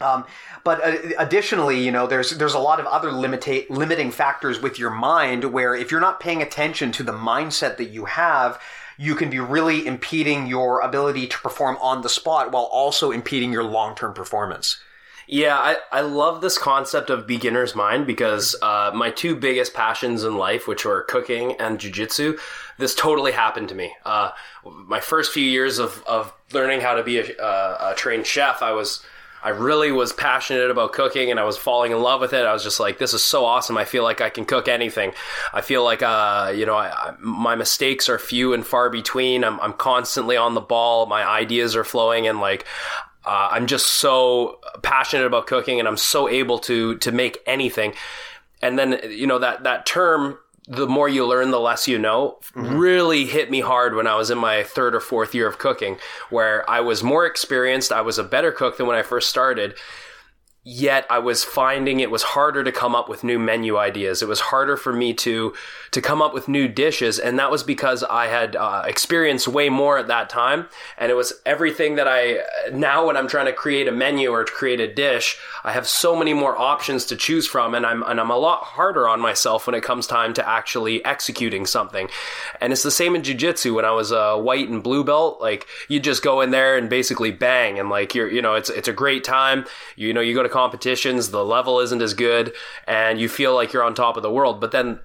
Um, but uh, additionally, you know, there's there's a lot of other limiting factors with your mind where if you're not paying attention to the mindset that you have, you can be really impeding your ability to perform on the spot while also impeding your long term performance. Yeah, I, I love this concept of beginner's mind because uh, my two biggest passions in life, which were cooking and jujitsu, this totally happened to me. Uh, my first few years of, of learning how to be a, a trained chef, I was I really was passionate about cooking and I was falling in love with it. I was just like, this is so awesome. I feel like I can cook anything. I feel like, uh, you know, I, I, my mistakes are few and far between. I'm, I'm constantly on the ball. My ideas are flowing and like, uh, I'm just so passionate about cooking and I'm so able to, to make anything. And then, you know, that, that term, the more you learn, the less you know, mm-hmm. really hit me hard when I was in my third or fourth year of cooking, where I was more experienced. I was a better cook than when I first started yet I was finding it was harder to come up with new menu ideas. It was harder for me to to come up with new dishes, and that was because I had uh, experienced way more at that time, and it was everything that I now when I'm trying to create a menu or to create a dish, I have so many more options to choose from, and I'm and I'm a lot harder on myself when it comes time to actually executing something. And it's the same in jujitsu. When I was a white and blue belt, like you just go in there and basically bang, and like you're you know it's it's a great time. You know you go to competitions, the level isn't as good, and you feel like you're on top of the world. But then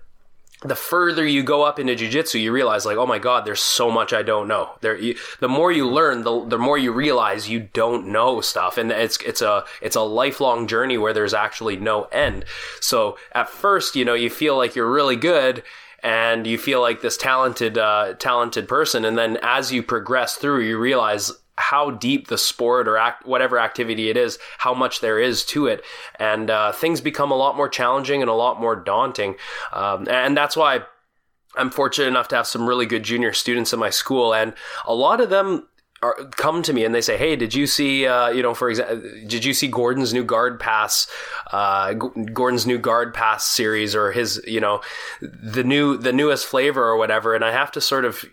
the further you go up into jiu-jitsu you realize like oh my god there's so much i don't know. There you, the more you learn the, the more you realize you don't know stuff. And it's it's a it's a lifelong journey where there's actually no end. So at first you know you feel like you're really good and you feel like this talented uh, talented person. And then as you progress through you realize how deep the sport or act, whatever activity it is, how much there is to it, and uh, things become a lot more challenging and a lot more daunting, um, and that's why I'm fortunate enough to have some really good junior students in my school, and a lot of them are, come to me and they say, "Hey, did you see? Uh, you know, for example, did you see Gordon's new guard pass? Uh, Gordon's new guard pass series, or his, you know, the new the newest flavor or whatever?" And I have to sort of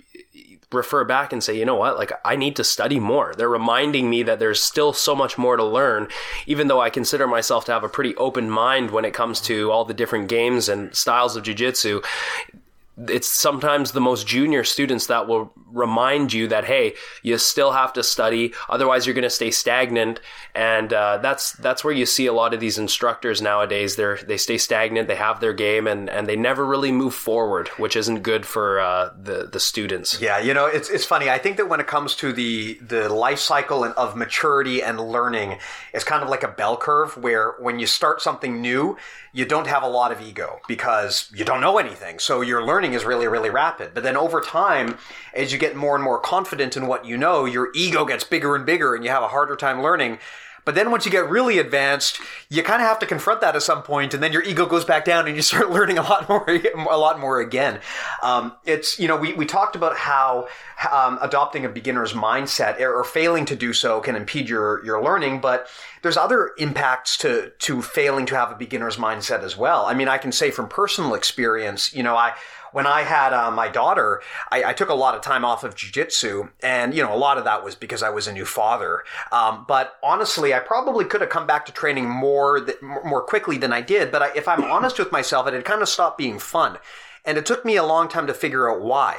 refer back and say, you know what, like I need to study more. They're reminding me that there's still so much more to learn, even though I consider myself to have a pretty open mind when it comes to all the different games and styles of jujitsu it's sometimes the most junior students that will remind you that hey you still have to study otherwise you're going to stay stagnant. And uh, that's that's where you see a lot of these instructors nowadays. They they stay stagnant they have their game and and they never really move forward which isn't good for uh, the the students. Yeah you know it's it's funny. I think that when it comes to the the life cycle of maturity and learning it's kind of like a bell curve where when you start something new you don't have a lot of ego because you don't know anything. So you're learning is really really rapid but then over time as you get more and more confident in what you know, your ego gets bigger and bigger and you have a harder time learning. But then once you get really advanced, you kind of have to confront that at some point, and then your ego goes back down, and you start learning a lot more, a lot more again. Um, it's you know we we talked about how um, adopting a beginner's mindset or failing to do so can impede your your learning, but there's other impacts to to failing to have a beginner's mindset as well. I mean, I can say from personal experience, you know, I when I had uh, my daughter, I, I, took a lot of time off of jujitsu, and you know, a lot of that was because I was a new father. Um, but honestly, I probably could have come back to training more th- more quickly than I did. But I, if I'm honest with myself, it had kind of stopped being fun, and it took me a long time to figure out why.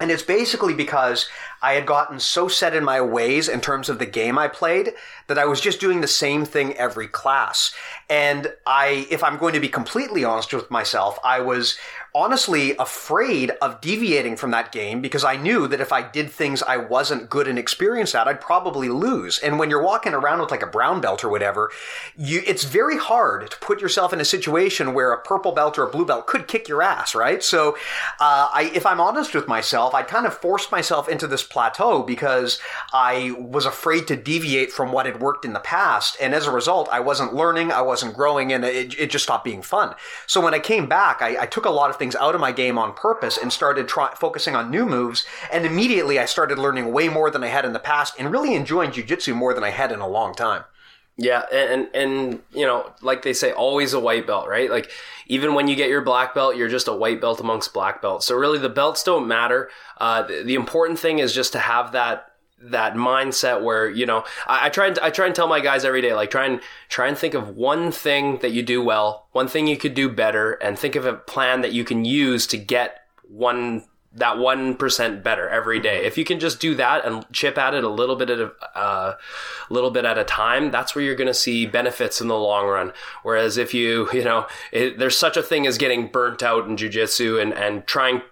And it's basically because I had gotten so set in my ways in terms of the game I played that I was just doing the same thing every class. And I, if I'm going to be completely honest with myself, I was honestly afraid of deviating from that game because I knew that if I did things I wasn't good and experienced at, I'd probably lose. And when you're walking around with like a brown belt or whatever, you, it's very hard to put yourself in a situation where a purple belt or a blue belt could kick your ass, right? So, uh, I, if I'm honest with myself, I kind of forced myself into this plateau because I was afraid to deviate from what had worked in the past. And as a result, I wasn't learning, I wasn't growing, and it, it just stopped being fun. So when I came back, I, I took a lot of things out of my game on purpose and started try- focusing on new moves. And immediately I started learning way more than I had in the past and really enjoying jujitsu more than I had in a long time. Yeah, and and you know, like they say, always a white belt, right? Like even when you get your black belt, you're just a white belt amongst black belts. So really, the belts don't matter. Uh, the, the important thing is just to have that that mindset where you know I, I, try and I try and tell my guys every day like try and try and think of one thing that you do well, one thing you could do better, and think of a plan that you can use to get one that 1% better every day. If you can just do that and chip at it a little bit at a uh, little bit at a time, that's where you're going to see benefits in the long run. Whereas if you, you know, it, there's such a thing as getting burnt out in jujitsu and, and trying,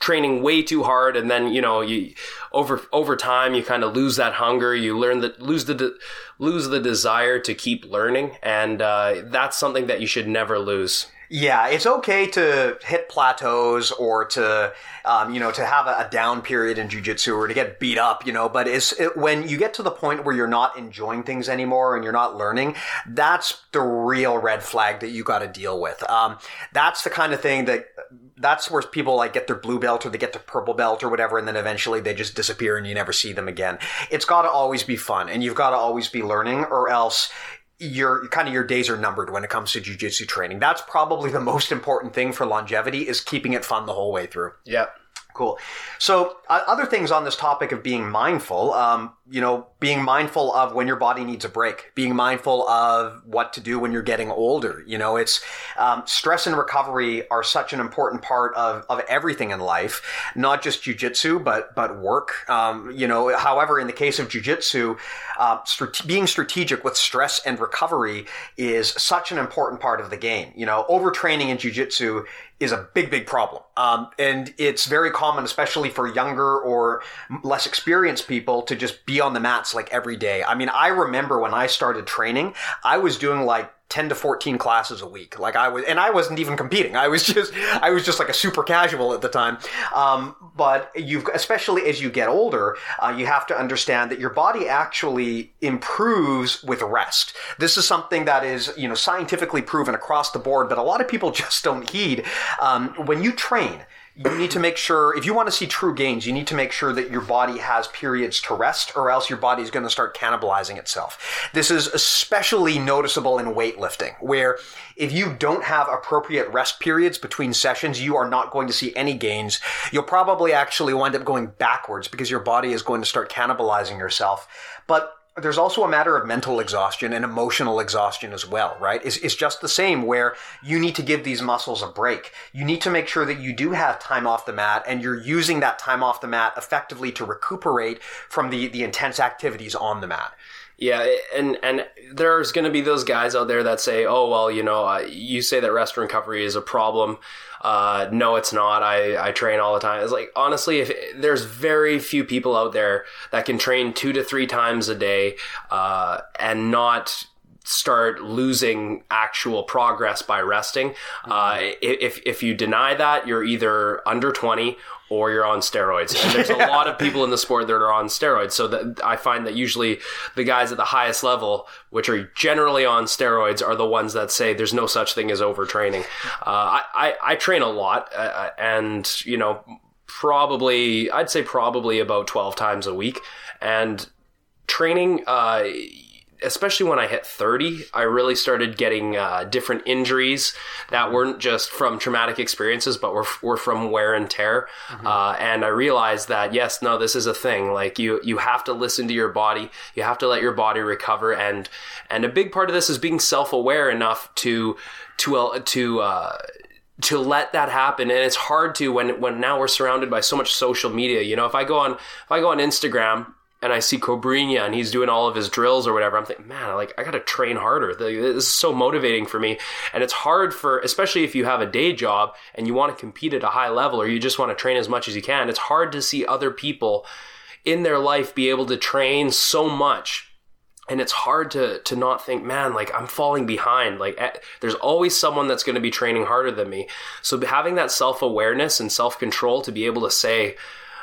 training way too hard. And then, you know, you, over, over time, you kind of lose that hunger. You learn that, lose the, de- lose the desire to keep learning. And, uh, that's something that you should never lose. Yeah, it's okay to hit plateaus or to, um, you know, to have a, a, down period in jujitsu or to get beat up, you know, but it's, it, when you get to the point where you're not enjoying things anymore and you're not learning, that's the real red flag that you got to deal with. Um, that's the kind of thing that, that's where people like get their blue belt or they get their purple belt or whatever, and then eventually they just disappear and you never see them again. It's got to always be fun and you've got to always be learning or else your kind of your days are numbered when it comes to jujitsu training. That's probably the most important thing for longevity is keeping it fun the whole way through. Yeah. Cool. So, uh, other things on this topic of being mindful, um, you know, being mindful of when your body needs a break, being mindful of what to do when you're getting older. You know, it's um, stress and recovery are such an important part of, of everything in life, not just jujitsu, but but work. Um, you know, however, in the case of jujitsu, uh, strate- being strategic with stress and recovery is such an important part of the game. You know, overtraining in jujitsu is a big, big problem. Um, and it's very common, especially for younger or less experienced people to just be on the mats like every day. I mean, I remember when I started training, I was doing like 10 to 14 classes a week. Like I was, and I wasn't even competing. I was just, I was just like a super casual at the time. Um, but you've, especially as you get older, uh, you have to understand that your body actually improves with rest. This is something that is, you know, scientifically proven across the board, but a lot of people just don't heed. Um, when you train, you need to make sure if you want to see true gains you need to make sure that your body has periods to rest or else your body is going to start cannibalizing itself. This is especially noticeable in weightlifting where if you don't have appropriate rest periods between sessions you are not going to see any gains. You'll probably actually wind up going backwards because your body is going to start cannibalizing yourself. But there's also a matter of mental exhaustion and emotional exhaustion as well, right? It's, it's just the same where you need to give these muscles a break. You need to make sure that you do have time off the mat and you're using that time off the mat effectively to recuperate from the, the intense activities on the mat. Yeah, and and there's going to be those guys out there that say, "Oh, well, you know, uh, you say that rest and recovery is a problem." Uh, no, it's not. I, I train all the time. It's like honestly, if there's very few people out there that can train two to three times a day uh, and not start losing actual progress by resting. Uh, if if you deny that, you're either under 20 or you're on steroids. And there's a lot of people in the sport that are on steroids. So that I find that usually the guys at the highest level, which are generally on steroids, are the ones that say there's no such thing as overtraining. Uh, I, I, I train a lot, uh, and you know, probably I'd say probably about 12 times a week, and training. Uh, especially when I hit 30, I really started getting uh, different injuries that weren't just from traumatic experiences, but were, were from wear and tear. Mm-hmm. Uh, and I realized that, yes, no, this is a thing. Like you, you have to listen to your body. You have to let your body recover. And, and a big part of this is being self-aware enough to, to, uh, to, uh, to let that happen and it's hard to when when now we're surrounded by so much social media you know if i go on if i go on instagram and I see Cobrinha and he's doing all of his drills or whatever, I'm thinking, man, like I got to train harder. This is so motivating for me. And it's hard for, especially if you have a day job and you want to compete at a high level or you just want to train as much as you can. It's hard to see other people in their life be able to train so much. And it's hard to, to not think, man, like I'm falling behind. Like eh, there's always someone that's going to be training harder than me. So having that self awareness and self control to be able to say,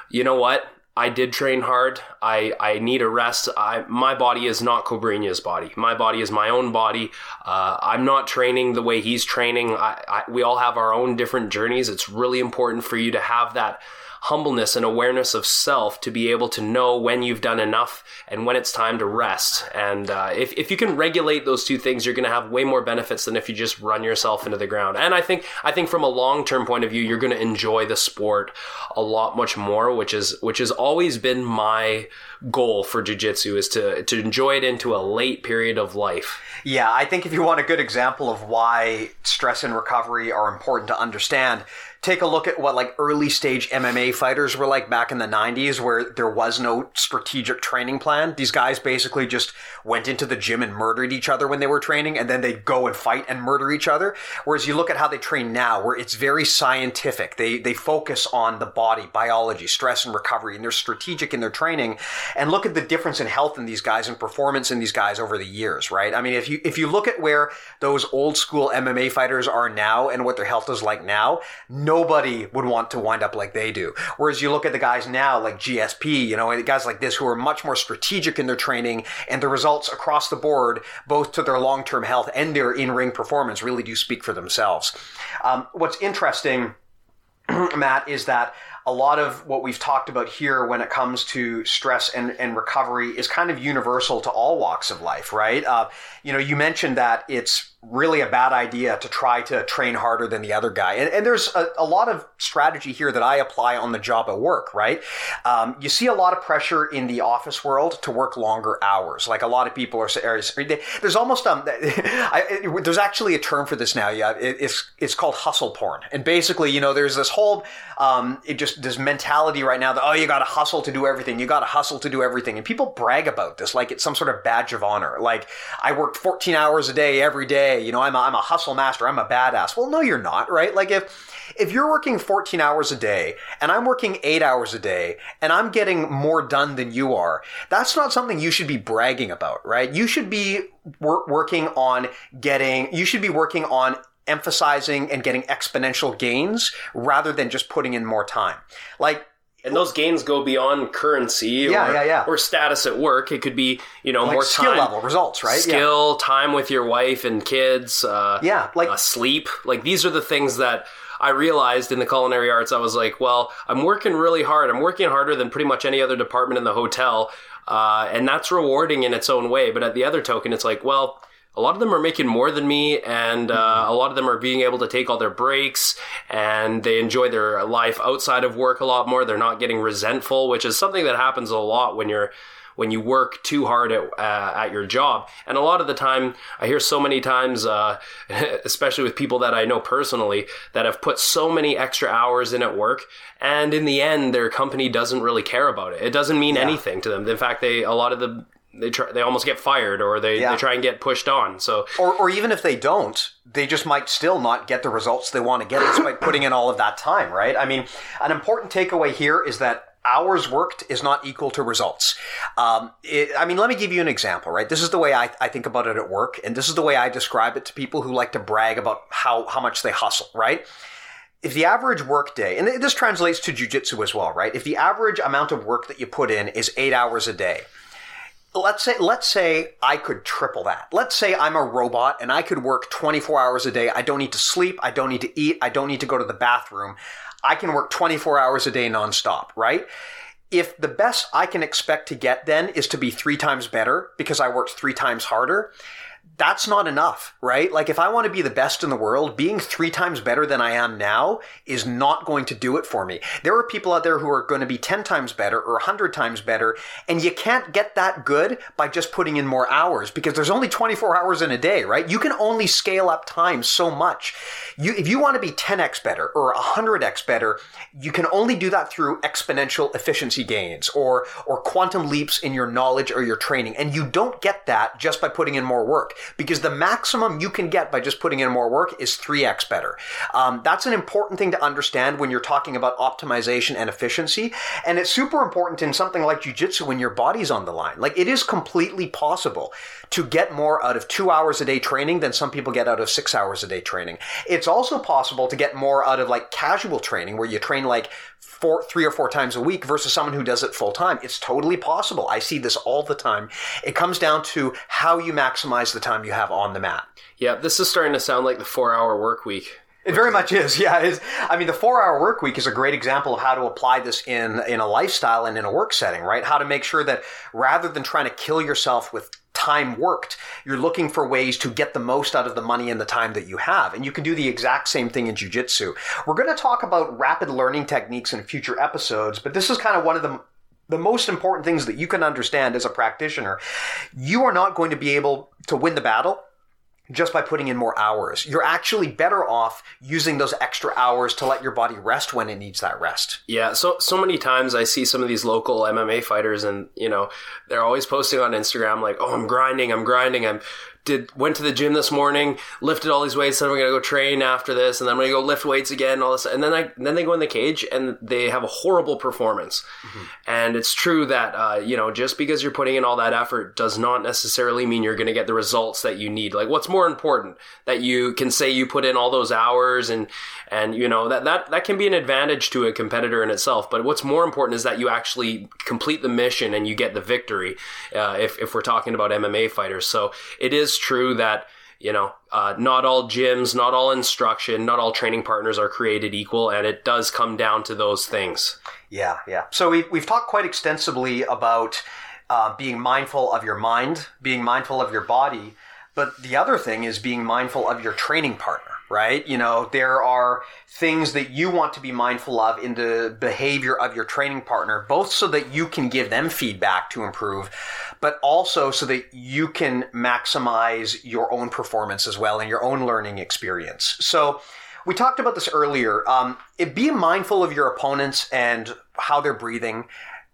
you know what? I did train hard. I, I need a rest. I, my body is not Cobrinha's body. My body is my own body. Uh, I'm not training the way he's training. I, I, we all have our own different journeys. It's really important for you to have that humbleness and awareness of self to be able to know when you've done enough and when it's time to rest. And uh, if, if you can regulate those two things, you're going to have way more benefits than if you just run yourself into the ground. And I think I think from a long term point of view, you're going to enjoy the sport a lot much more, which is which has always been my goal for jiu-jitsu is to to enjoy it into a late period of life. Yeah, I think if you want a good example of why stress and recovery are important to understand, take a look at what like early stage MMA fighters were like back in the 90s where there was no strategic training plan. These guys basically just went into the gym and murdered each other when they were training and then they'd go and fight and murder each other. Whereas you look at how they train now where it's very scientific. They they focus on the body, biology, stress and recovery and they're strategic in their training and look at the difference in health in these guys and performance in these guys over the years, right? I mean, if you if you look at where those old school MMA fighters are now and what their health is like now, nobody would want to wind up like they do. Whereas you look at the guys now, like GSP, you know, guys like this who are much more strategic in their training and the results across the board, both to their long term health and their in ring performance, really do speak for themselves. Um, what's interesting, Matt, is that a lot of what we've talked about here when it comes to stress and, and recovery is kind of universal to all walks of life, right? Uh, you know, you mentioned that it's really a bad idea to try to train harder than the other guy. And, and there's a, a, lot of strategy here that I apply on the job at work, right? Um, you see a lot of pressure in the office world to work longer hours. Like a lot of people are, there's almost, um, I, there's actually a term for this now. Yeah. It, it's, it's called hustle porn. And basically, you know, there's this whole, um, it just, this mentality right now that, oh, you got to hustle to do everything. You got to hustle to do everything. And people brag about this like it's some sort of badge of honor. Like I worked 14 hours a day every day you know, I'm a, I'm a hustle master, I'm a badass. Well, no, you're not, right? Like if, if you're working 14 hours a day and I'm working eight hours a day and I'm getting more done than you are, that's not something you should be bragging about, right? You should be wor- working on getting, you should be working on emphasizing and getting exponential gains rather than just putting in more time. Like, and those gains go beyond currency yeah, or, yeah, yeah. or status at work. It could be, you know, like more skill time, level results, right? Skill, yeah. time with your wife and kids. Uh, yeah, like uh, sleep. Like these are the things that I realized in the culinary arts. I was like, well, I'm working really hard. I'm working harder than pretty much any other department in the hotel. Uh, and that's rewarding in its own way. But at the other token, it's like, well, a lot of them are making more than me, and uh, a lot of them are being able to take all their breaks, and they enjoy their life outside of work a lot more. They're not getting resentful, which is something that happens a lot when you're when you work too hard at, uh, at your job. And a lot of the time, I hear so many times, uh, especially with people that I know personally, that have put so many extra hours in at work, and in the end, their company doesn't really care about it. It doesn't mean yeah. anything to them. In fact, they a lot of the they try they almost get fired or they, yeah. they try and get pushed on so or, or even if they don't they just might still not get the results they want to get despite putting in all of that time right i mean an important takeaway here is that hours worked is not equal to results. Um, it, I mean, let me give you an example, right? This is the way I, I think about it at work, and this is the way I describe it to people who like to brag about how, how much they hustle, right? If the average work day, and this translates to jujitsu as well, right? If the average amount of work that you put in is eight hours a day, let's say let's say I could triple that. Let's say I'm a robot and I could work 24 hours a day. I don't need to sleep, I don't need to eat, I don't need to go to the bathroom. I can work 24 hours a day nonstop, right? If the best I can expect to get then is to be 3 times better because I worked 3 times harder, that's not enough, right? Like if I want to be the best in the world, being three times better than I am now is not going to do it for me. There are people out there who are going to be 10 times better or 100 times better, and you can't get that good by just putting in more hours because there's only 24 hours in a day, right? You can only scale up time so much. You, if you want to be 10x better or 100x better, you can only do that through exponential efficiency gains or, or quantum leaps in your knowledge or your training. And you don't get that just by putting in more work because the maximum you can get by just putting in more work is 3x better. Um, that's an important thing to understand when you're talking about optimization and efficiency. And it's super important in something like jujitsu when your body's on the line. Like it is completely possible to get more out of two hours a day training than some people get out of six hours a day training. It's also possible to get more out of like casual training where you train like four, three or four times a week versus someone who does it full time. It's totally possible. I see this all the time. It comes down to how you maximize the time you have on the mat. Yeah, this is starting to sound like the four hour work week. It very much is. Yeah, is. I mean, the four-hour work week is a great example of how to apply this in in a lifestyle and in a work setting, right? How to make sure that rather than trying to kill yourself with time worked, you're looking for ways to get the most out of the money and the time that you have. And you can do the exact same thing in jujitsu. We're going to talk about rapid learning techniques in future episodes, but this is kind of one of the the most important things that you can understand as a practitioner. You are not going to be able to win the battle just by putting in more hours. You're actually better off using those extra hours to let your body rest when it needs that rest. Yeah, so so many times I see some of these local MMA fighters and, you know, they're always posting on Instagram like, "Oh, I'm grinding, I'm grinding, I'm did went to the gym this morning, lifted all these weights, then we're gonna go train after this, and then I'm gonna go lift weights again, all this, and then I then they go in the cage and they have a horrible performance. Mm-hmm. And it's true that uh, you know just because you're putting in all that effort does not necessarily mean you're gonna get the results that you need. Like, what's more important that you can say you put in all those hours and and you know that that that can be an advantage to a competitor in itself. But what's more important is that you actually complete the mission and you get the victory. Uh, if if we're talking about MMA fighters, so it is true that you know uh, not all gyms not all instruction not all training partners are created equal and it does come down to those things. Yeah yeah. So we've, we've talked quite extensively about uh, being mindful of your mind being mindful of your body but the other thing is being mindful of your training partner right? You know, there are things that you want to be mindful of in the behavior of your training partner, both so that you can give them feedback to improve, but also so that you can maximize your own performance as well and your own learning experience. So, we talked about this earlier. Um, it, be mindful of your opponents and how they're breathing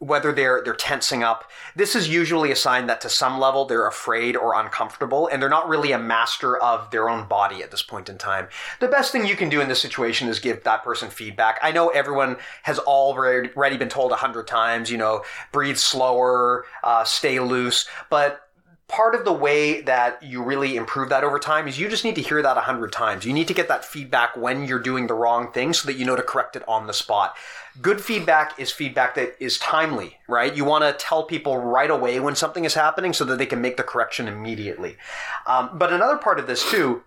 whether they're they're tensing up. This is usually a sign that to some level they're afraid or uncomfortable and they're not really a master of their own body at this point in time. The best thing you can do in this situation is give that person feedback. I know everyone has already been told a hundred times, you know, breathe slower, uh, stay loose, but part of the way that you really improve that over time is you just need to hear that a hundred times. You need to get that feedback when you're doing the wrong thing so that you know to correct it on the spot. Good feedback is feedback that is timely, right? You want to tell people right away when something is happening so that they can make the correction immediately. Um, but another part of this too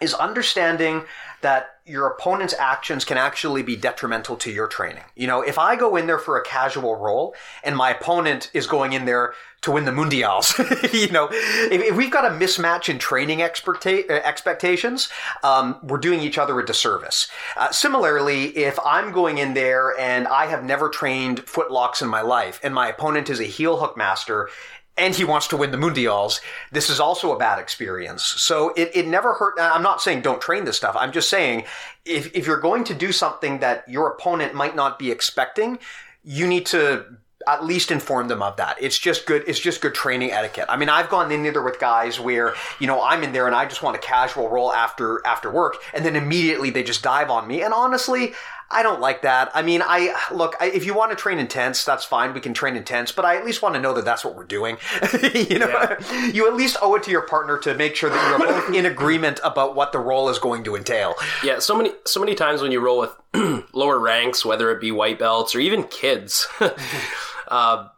is understanding that your opponent's actions can actually be detrimental to your training. You know, if I go in there for a casual roll and my opponent is going in there to win the mundials, you know, if, if, we've got a mismatch in training expecta- uh, expectations, um, we're doing each other a disservice. Uh, similarly, if I'm going in there and I have never trained footlocks in my life and my opponent is a heel hook master and he wants to win the mundials, this is also a bad experience. So it, it never hurt. I'm not saying don't train this stuff. I'm just saying if, if you're going to do something that your opponent might not be expecting, you need to at least inform them of that. It's just good. It's just good training etiquette. I mean, I've gone in there with guys where you know I'm in there and I just want a casual roll after after work, and then immediately they just dive on me. And honestly, I don't like that. I mean, I look, I, if you want to train intense, that's fine. We can train intense, but I at least want to know that that's what we're doing. you know, yeah. you at least owe it to your partner to make sure that you're both in agreement about what the roll is going to entail. Yeah, so many so many times when you roll with lower ranks, whether it be white belts or even kids, uh,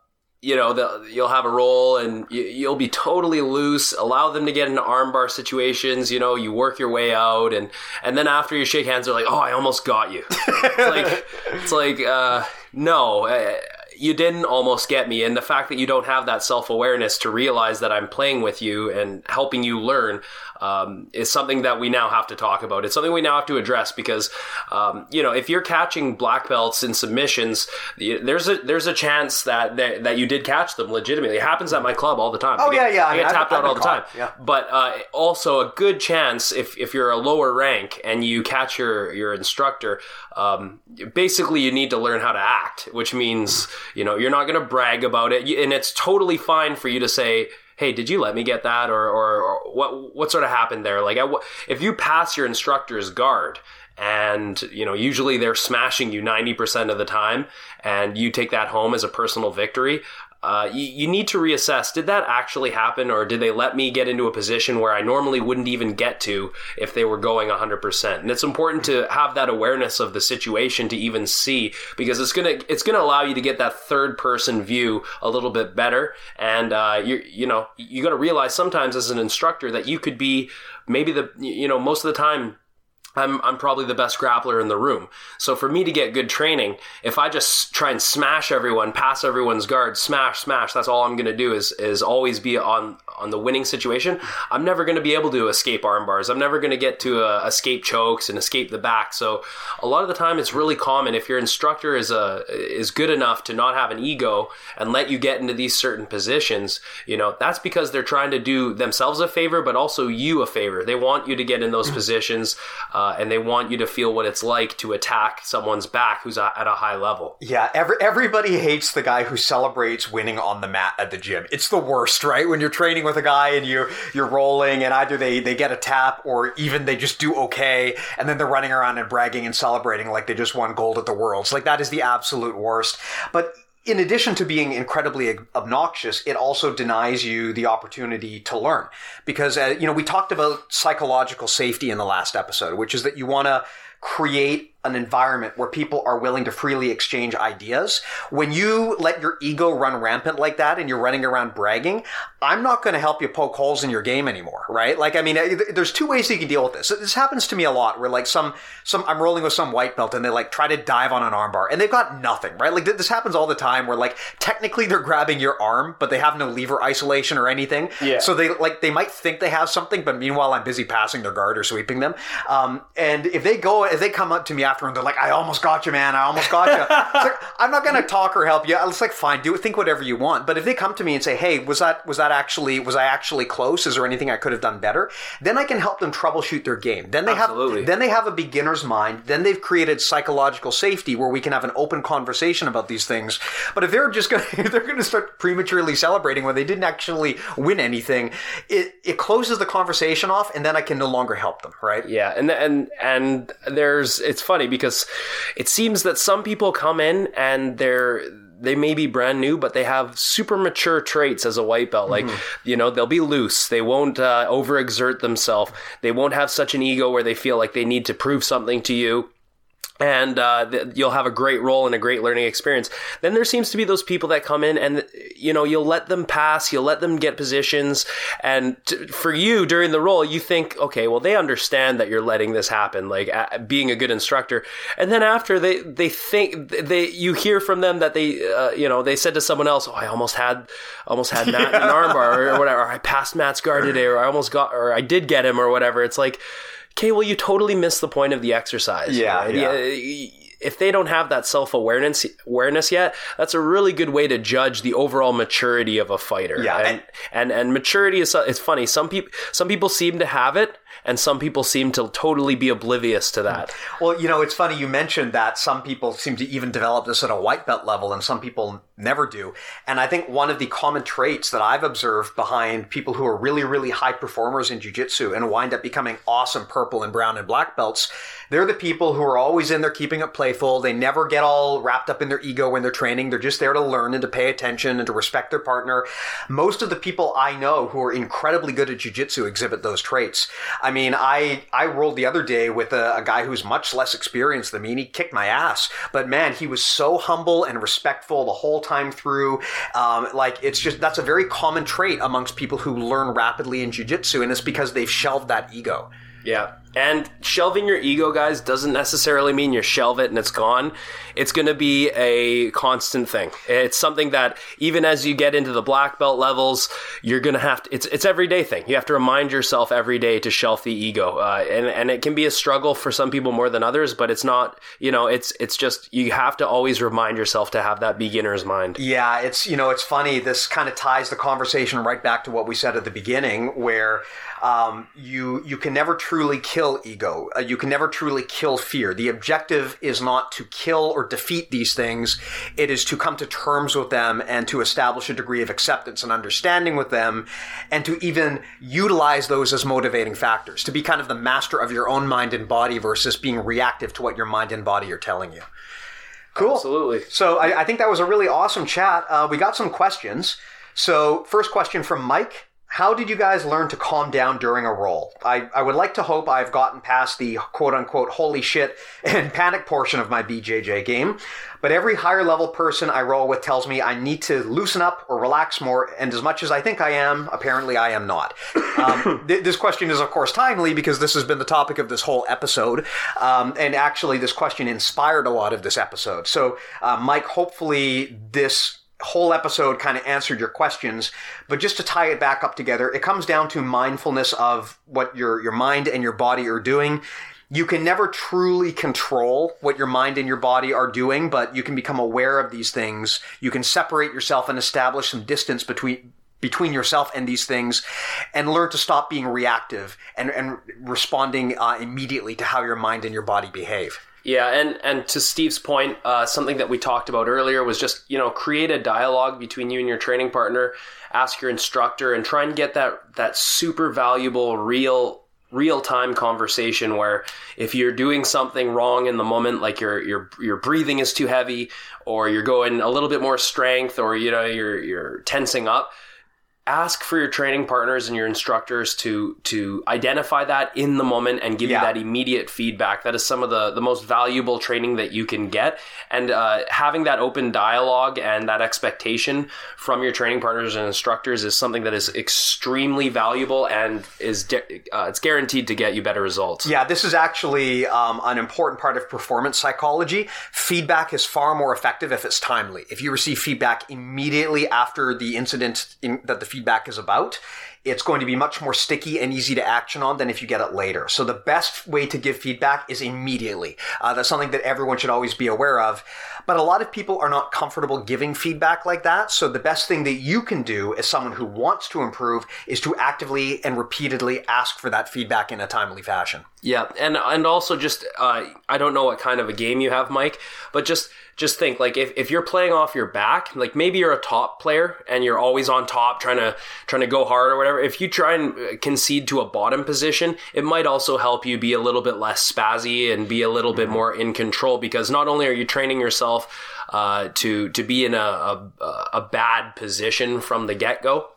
you know, you'll have a roll and you, will be totally loose. Allow them to get into armbar situations. You know, you work your way out, and and then after you shake hands, they're like, "Oh, I almost got you." it's like, it's like, uh, no. Uh, you didn't almost get me. And the fact that you don't have that self awareness to realize that I'm playing with you and helping you learn um, is something that we now have to talk about. It's something we now have to address because, um, you know, if you're catching black belts in submissions, there's a there's a chance that that, that you did catch them legitimately. It happens at my club all the time. Oh yeah, yeah. I, I get tapped I've, out I've all the time. Yeah. But uh, also a good chance if if you're a lower rank and you catch your your instructor, um, basically you need to learn how to act, which means you know you're not going to brag about it, and it's totally fine for you to say hey, did you let me get that, or or, or what what sort of happened there? Like, if you pass your instructor's guard and you know usually they're smashing you 90% of the time and you take that home as a personal victory uh, you, you, need to reassess did that actually happen or did they let me get into a position where I normally wouldn't even get to if they were going 100% and it's important to have that awareness of the situation to even see because it's gonna it's gonna allow you to get that third person view a little bit better. And uh, you you know you got to realize sometimes as an instructor that you could be maybe the you know most of the time I'm, I'm probably the best grappler in the room. So for me to get good training, if I just try and smash everyone, pass everyone's guard, smash, smash, that's all I'm going to do is, is always be on, on the winning situation. I'm never going to be able to escape arm bars. I'm never going to get to uh, escape chokes and escape the back. So a lot of the time it's really common if your instructor is a, uh, is good enough to not have an ego and let you get into these certain positions, you know, that's because they're trying to do themselves a favor, but also you a favor. They want you to get in those positions. Uh, uh, and they want you to feel what it's like to attack someone's back who's at a high level. Yeah, every, everybody hates the guy who celebrates winning on the mat at the gym. It's the worst, right? When you're training with a guy and you you're rolling, and either they they get a tap or even they just do okay, and then they're running around and bragging and celebrating like they just won gold at the worlds. Like that is the absolute worst. But in addition to being incredibly obnoxious, it also denies you the opportunity to learn. Because, uh, you know, we talked about psychological safety in the last episode, which is that you want to create an environment where people are willing to freely exchange ideas. When you let your ego run rampant like that and you're running around bragging, I'm not going to help you poke holes in your game anymore, right? Like, I mean, there's two ways you can deal with this. This happens to me a lot where like some, some, I'm rolling with some white belt and they like try to dive on an armbar and they've got nothing, right? Like this happens all the time where like technically they're grabbing your arm, but they have no lever isolation or anything. Yeah. So they like, they might think they have something, but meanwhile I'm busy passing their guard or sweeping them. Um, and if they go, if they come up to me after and they're like, I almost got you, man. I almost got you. like, I'm not going to talk or help you. It's like, fine, do think whatever you want. But if they come to me and say, Hey, was that, was that actually, was I actually close? Is there anything I could have done better? Then I can help them troubleshoot their game. Then they Absolutely. have, then they have a beginner's mind. Then they've created psychological safety where we can have an open conversation about these things. But if they're just going to, they're going to start prematurely celebrating when they didn't actually win anything, it, it closes the conversation off and then I can no longer help them, right? Yeah. And, and, and there's, it's funny because it seems that some people come in and they're they may be brand new, but they have super mature traits as a white belt. Like, mm-hmm. you know, they'll be loose. They won't uh, overexert themselves. They won't have such an ego where they feel like they need to prove something to you and uh, th- you'll have a great roll and a great learning experience. Then there seems to be those people that come in and you know you'll let them pass, you'll let them get positions, and t- for you during the roll, you think, okay, well they understand that you're letting this happen, like uh, being a good instructor. And then after they they think they you hear from them that they uh, you know they said to someone else, oh I almost had almost had Matt in an armbar or, or whatever, or I passed Matt's guard today, or I almost got or I did get him or whatever. It's like okay, well, you totally missed the point of the exercise. Yeah, right? yeah. If they don't have that self awareness awareness yet, that's a really good way to judge the overall maturity of a fighter. Yeah, and and, and maturity is it's funny. Some people some people seem to have it, and some people seem to totally be oblivious to that. Well, you know, it's funny you mentioned that some people seem to even develop this at a white belt level, and some people never do. And I think one of the common traits that I've observed behind people who are really, really high performers in jiu-jitsu and wind up becoming awesome purple and brown and black belts, they're the people who are always in there keeping it playful. They never get all wrapped up in their ego when they're training. They're just there to learn and to pay attention and to respect their partner. Most of the people I know who are incredibly good at jujitsu exhibit those traits. I mean, I, I rolled the other day with a, a guy who's much less experienced than me and he kicked my ass. But man, he was so humble and respectful the whole time through. Um, like, it's just, that's a very common trait amongst people who learn rapidly in jujitsu. And it's because they've shelved that ego. Yeah. And shelving your ego, guys, doesn't necessarily mean you shelve it and it's gone. It's going to be a constant thing. It's something that even as you get into the black belt levels, you're going to have to, it's, it's everyday thing. You have to remind yourself every day to shelf the ego. Uh, and, and it can be a struggle for some people more than others, but it's not, you know, it's, it's just, you have to always remind yourself to have that beginner's mind. Yeah. It's, you know, it's funny. This kind of ties the conversation right back to what we said at the beginning where, um, you, you can never truly kill kill ego. Uh, you can never truly kill fear. The objective is not to kill or defeat these things. It is to come to terms with them and to establish a degree of acceptance and understanding with them and to even utilize those as motivating factors, to be kind of the master of your own mind and body versus being reactive to what your mind and body are telling you. Cool. Absolutely. So I, I think that was a really awesome chat. Uh, we got some questions. So first question from Mike. How did you guys learn to calm down during a roll? I, I would like to hope I've gotten past the quote unquote holy shit and panic portion of my BJJ game, but every higher level person I roll with tells me I need to loosen up or relax more, and as much as I think I am, apparently I am not. Um, th- this question is, of course, timely because this has been the topic of this whole episode, um, and actually, this question inspired a lot of this episode. So, uh, Mike, hopefully, this whole episode kind of answered your questions, but just to tie it back up together, it comes down to mindfulness of what your, your mind and your body are doing. You can never truly control what your mind and your body are doing, but you can become aware of these things. You can separate yourself and establish some distance between between yourself and these things and learn to stop being reactive and, and responding uh, immediately to how your mind and your body behave. Yeah, and and to Steve's point, uh, something that we talked about earlier was just you know create a dialogue between you and your training partner, ask your instructor, and try and get that that super valuable real real time conversation where if you're doing something wrong in the moment, like your your your breathing is too heavy, or you're going a little bit more strength, or you know you're you're tensing up ask for your training partners and your instructors to to identify that in the moment and give yeah. you that immediate feedback. That is some of the the most valuable training that you can get. And uh, having that open dialogue and that expectation from your training partners and instructors is something that is extremely valuable and is uh, it's guaranteed to get you better results. Yeah this is actually um, an important part of performance psychology. Feedback is far more effective if it's timely. If you receive feedback immediately after the incident in, that the feedback is about, it's going to be much more sticky and easy to action on than if you get it later. So the best way to give feedback is immediately. Uh, that's something that everyone should always be aware of. But a lot of people are not comfortable giving feedback like that. So the best thing that you can do as someone who wants to improve is to actively and repeatedly ask for that feedback in a timely fashion. Yeah, and and also just uh, I don't know what kind of a game you have, Mike, but just just think like if, if you're playing off your back, like maybe you're a top player and you're always on top trying to trying to go hard or whatever. If you try and uh, concede to a bottom position, it might also help you be a little bit less spazzy and be a little bit mm-hmm. more in control because not only are you training yourself uh, to to be in a, a, a bad position from the get go,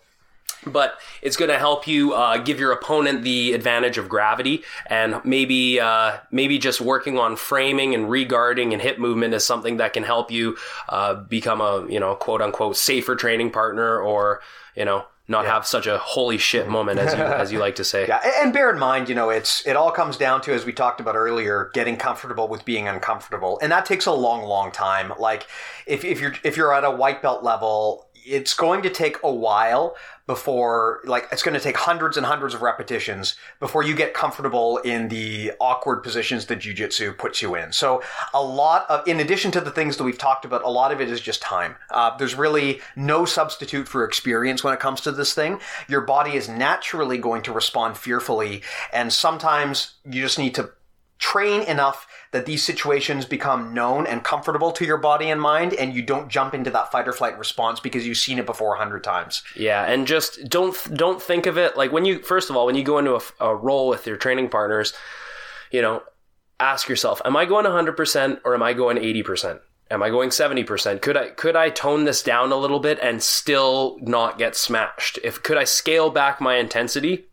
but it's going to help you uh, give your opponent the advantage of gravity and maybe uh, maybe just working on framing and re-guarding and hip movement is something that can help you uh, become a you know quote unquote safer training partner or you know not yeah. have such a holy shit moment as you as you like to say. Yeah, and bear in mind, you know, it's it all comes down to as we talked about earlier, getting comfortable with being uncomfortable, and that takes a long, long time. Like if if you're if you're at a white belt level, it's going to take a while before like it's going to take hundreds and hundreds of repetitions before you get comfortable in the awkward positions that jiu-jitsu puts you in. So a lot of in addition to the things that we've talked about a lot of it is just time. Uh, there's really no substitute for experience when it comes to this thing. Your body is naturally going to respond fearfully and sometimes you just need to train enough that these situations become known and comfortable to your body and mind and you don't jump into that fight or flight response because you've seen it before a hundred times yeah and just don't don't think of it like when you first of all when you go into a, a roll with your training partners you know ask yourself, am I going 100% or am I going 80%? Am I going 70%? Could I could I tone this down a little bit and still not get smashed? If could I scale back my intensity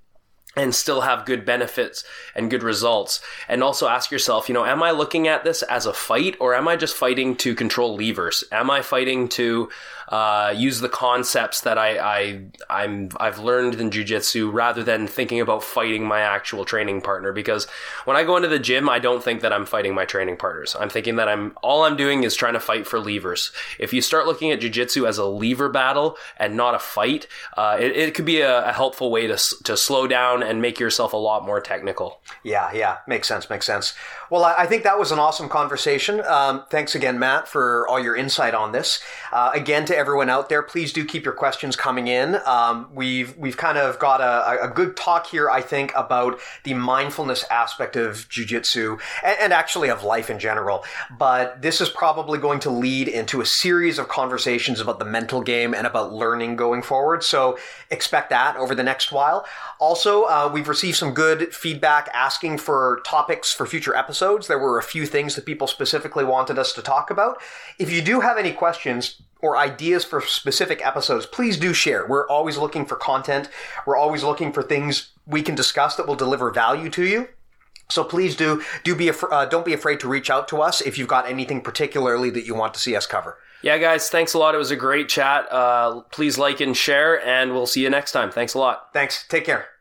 and still have good benefits and good results. And also ask yourself, you know, am I looking at this as a fight or am I just fighting to control levers? Am I fighting to uh, use the concepts that I, I I'm I've learned in jujitsu rather than thinking about fighting my actual training partner. Because when I go into the gym, I don't think that I'm fighting my training partners. I'm thinking that I'm all I'm doing is trying to fight for levers. If you start looking at jujitsu as a lever battle and not a fight, uh, it, it, could be a, a helpful way to to slow down and make yourself a lot more technical. Yeah, yeah, makes sense, makes sense. Well, I, think that was an awesome conversation. Um, thanks again, Matt, for all your insight on this. Uh, again, to everyone out there, please do keep your questions coming in. Um, we've we've kind of got a, a, good talk here, I think, about the mindfulness aspect of jujitsu and, and actually of life in general. But this is probably going to lead into a series of conversations about the mental game and about learning going forward. So expect that over the next while. Also, uh, we've received some good feedback asking for topics for future episodes. There were a few things that people specifically wanted us to talk about. If you do have any questions, or ideas for specific episodes, please do share. We're always looking for content. We're always looking for things we can discuss that will deliver value to you. So please do do be af- uh, don't be afraid to reach out to us if you've got anything particularly that you want to see us cover. Yeah, guys, thanks a lot. It was a great chat. Uh, please like and share, and we'll see you next time. Thanks a lot. Thanks. Take care.